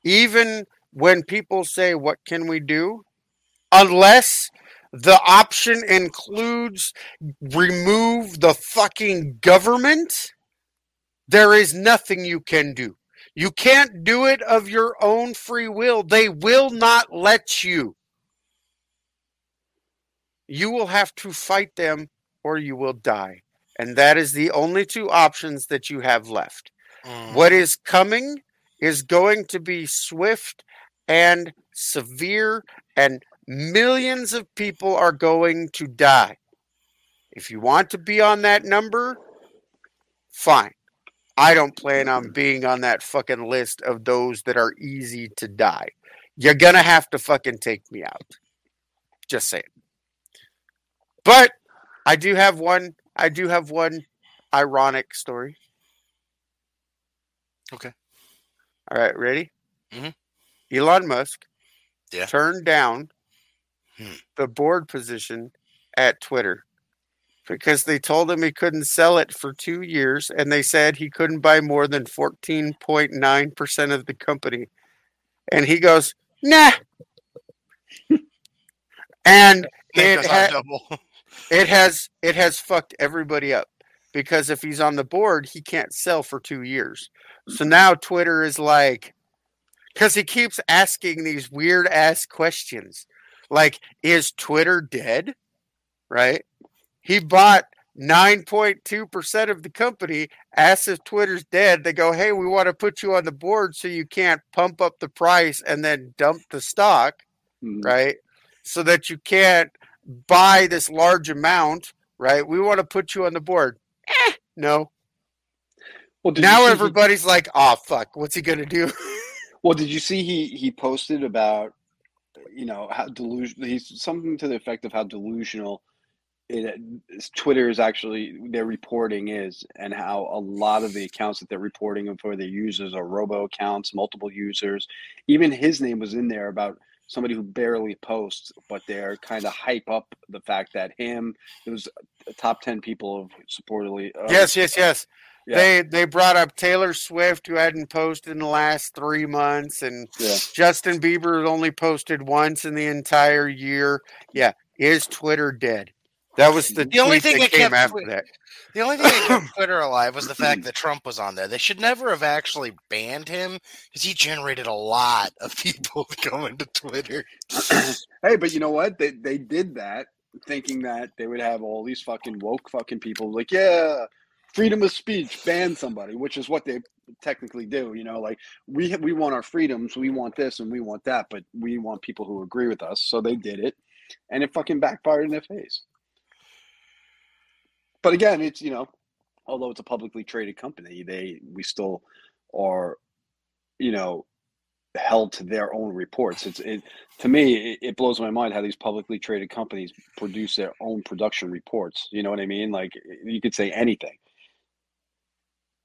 even when people say, What can we do? Unless the option includes remove the fucking government, there is nothing you can do. You can't do it of your own free will. They will not let you. You will have to fight them or you will die. And that is the only two options that you have left. Mm. What is coming is going to be swift and severe, and millions of people are going to die. If you want to be on that number, fine. I don't plan on mm. being on that fucking list of those that are easy to die. You're going to have to fucking take me out. Just saying. But I do have one I do have one ironic story. Okay. All right, ready? Mhm. Elon Musk Yeah. turned down Hmm. the board position at Twitter because they told him he couldn't sell it for two years and they said he couldn't buy more than 14.9% of the company. And he goes, nah. and it, ha- it has it has fucked everybody up because if he's on the board, he can't sell for two years. So now Twitter is like, because he keeps asking these weird ass questions, like, is Twitter dead? Right? He bought nine point two percent of the company. Asks if Twitter's dead. They go, hey, we want to put you on the board so you can't pump up the price and then dump the stock Mhm. right? So that you can't buy this large amount, right? We want to put you on the board. Eh, no. Well, Now see he- everybody's like, oh, fuck, what's he going to do? Well, did you see he he posted about you know how delusional he's something to the effect of how delusional it Twitter is actually their reporting is and how a lot of the accounts that they're reporting for their users are robo accounts, multiple users. Even his name was in there about somebody who barely posts, but they're kind of hype up the fact that him it was top ten people of supportedly uh, yes, yes, yes. Yeah. They they brought up Taylor Swift, who hadn't posted in the last three months, and Yeah. Justin Bieber only posted once in the entire year. Yeah, is Twitter dead? That was the, The only thing that that came after Twi- that. The only thing that kept Twitter alive was the fact that Trump was on there. They should never have actually banned him because he generated a lot of people going to Twitter. Hey, but you know what? They they did that thinking that they would have all these fucking woke fucking people like, yeah, freedom of speech, ban somebody, which is what they technically do. You know, like we we want our freedoms, we want this and we want that, but we want people who agree with us. So they did it, and it fucking backfired in their face. But again, it's you know, although it's a publicly traded company, they we still are, you know, held to their own reports. It's it to me it, it blows my mind how these publicly traded companies produce their own production reports. You know what I mean? Like you could say anything.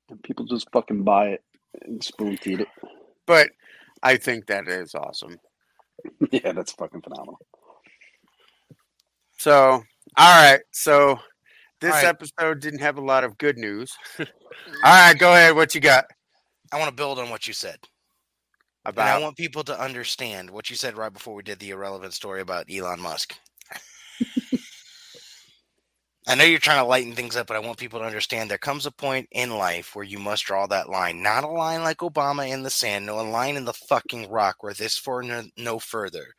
And people just fucking buy it and spoon feed it. But I think that is awesome. yeah, that's fucking phenomenal. So, all right. So, this All right. episode didn't have a lot of good news. all right, go ahead. What you got I want to build on what you said. And I want people to understand what you said right before we did the irrelevant story about Elon Musk. I know you're trying to lighten things up, but I want people to understand there comes a point in life where you must draw that line. Not a line like Obama in the sand, no, a line in the fucking rock where this for no, no further.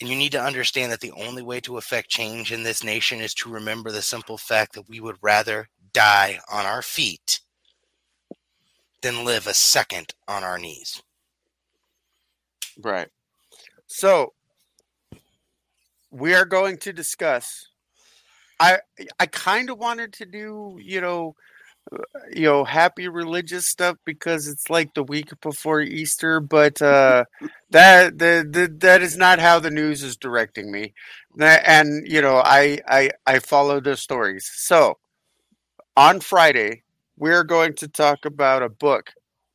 And you need to understand that the only way to affect change in this nation is to remember the simple fact that we would rather die on our feet than live a second on our knees. Right. So, we are going to discuss. I I kind of wanted to do you know, uh, you know, happy religious stuff because it's like the week before Easter, but uh, that the, the that is not how the news is directing me. And you know, I I I follow the stories. So, on Friday, we're going to talk about a book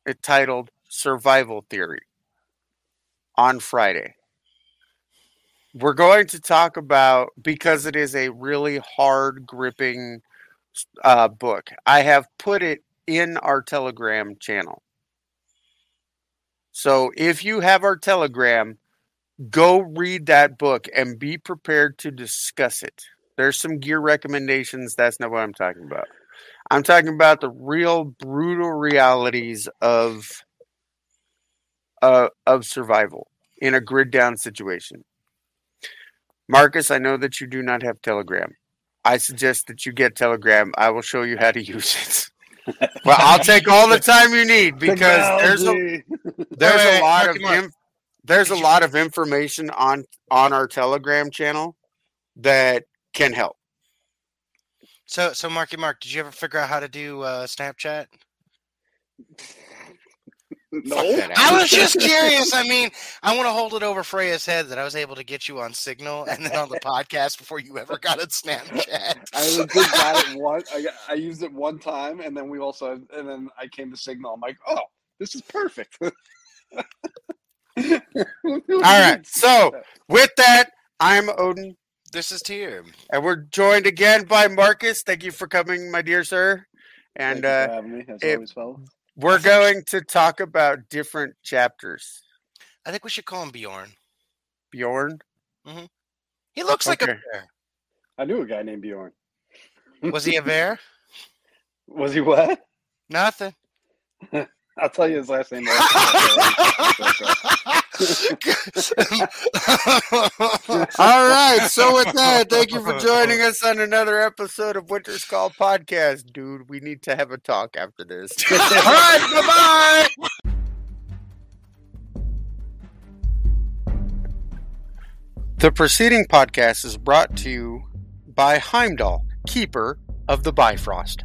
entitled Survival Theory. On Friday we're going to talk about because it is a really hard gripping uh, book. I have put it in our Telegram channel. So if you have our Telegram, go read that book and be prepared to discuss it. There's some gear recommendations. That's not what I'm talking about. I'm talking about the real brutal realities of uh, of survival in a grid down situation. Marcus, I know that you do not have Telegram. I suggest that you get Telegram. I will show you how to use it. well, I'll take all the time you need because there's a there's Wait, a lot of Marky inf- there's a lot of information on on our Telegram channel that can help. So, so Marky Mark, did you ever figure out how to do uh, Snapchat? No. I was just curious. I mean, I want to hold it over Freya's head that I was able to get you on Signal and then on the podcast before you ever got a Snapchat. I legit got it one. I, I used it one time, and then we also, and then I came to Signal. I'm like, oh, this is perfect. All right. So with that, I'm Odin, This is Tyr. and we're joined again by Marcus. Thank you for coming, my dear sir. And Thank you uh, having me, as it- always, fellas. We're going to talk about different chapters. I think we should call him Bjorn. Bjorn. Mm-hmm. He looks like a bear. I knew a guy named Bjorn. Was he a bear? Was he what? Nothing. I'll tell you his last name. All right. So with that, thank you for joining us on another episode of Winter's Call Podcast, dude. We need to have a talk after this. All right. Bye bye. The preceding podcast is brought to you by Heimdall, keeper of the Bifrost.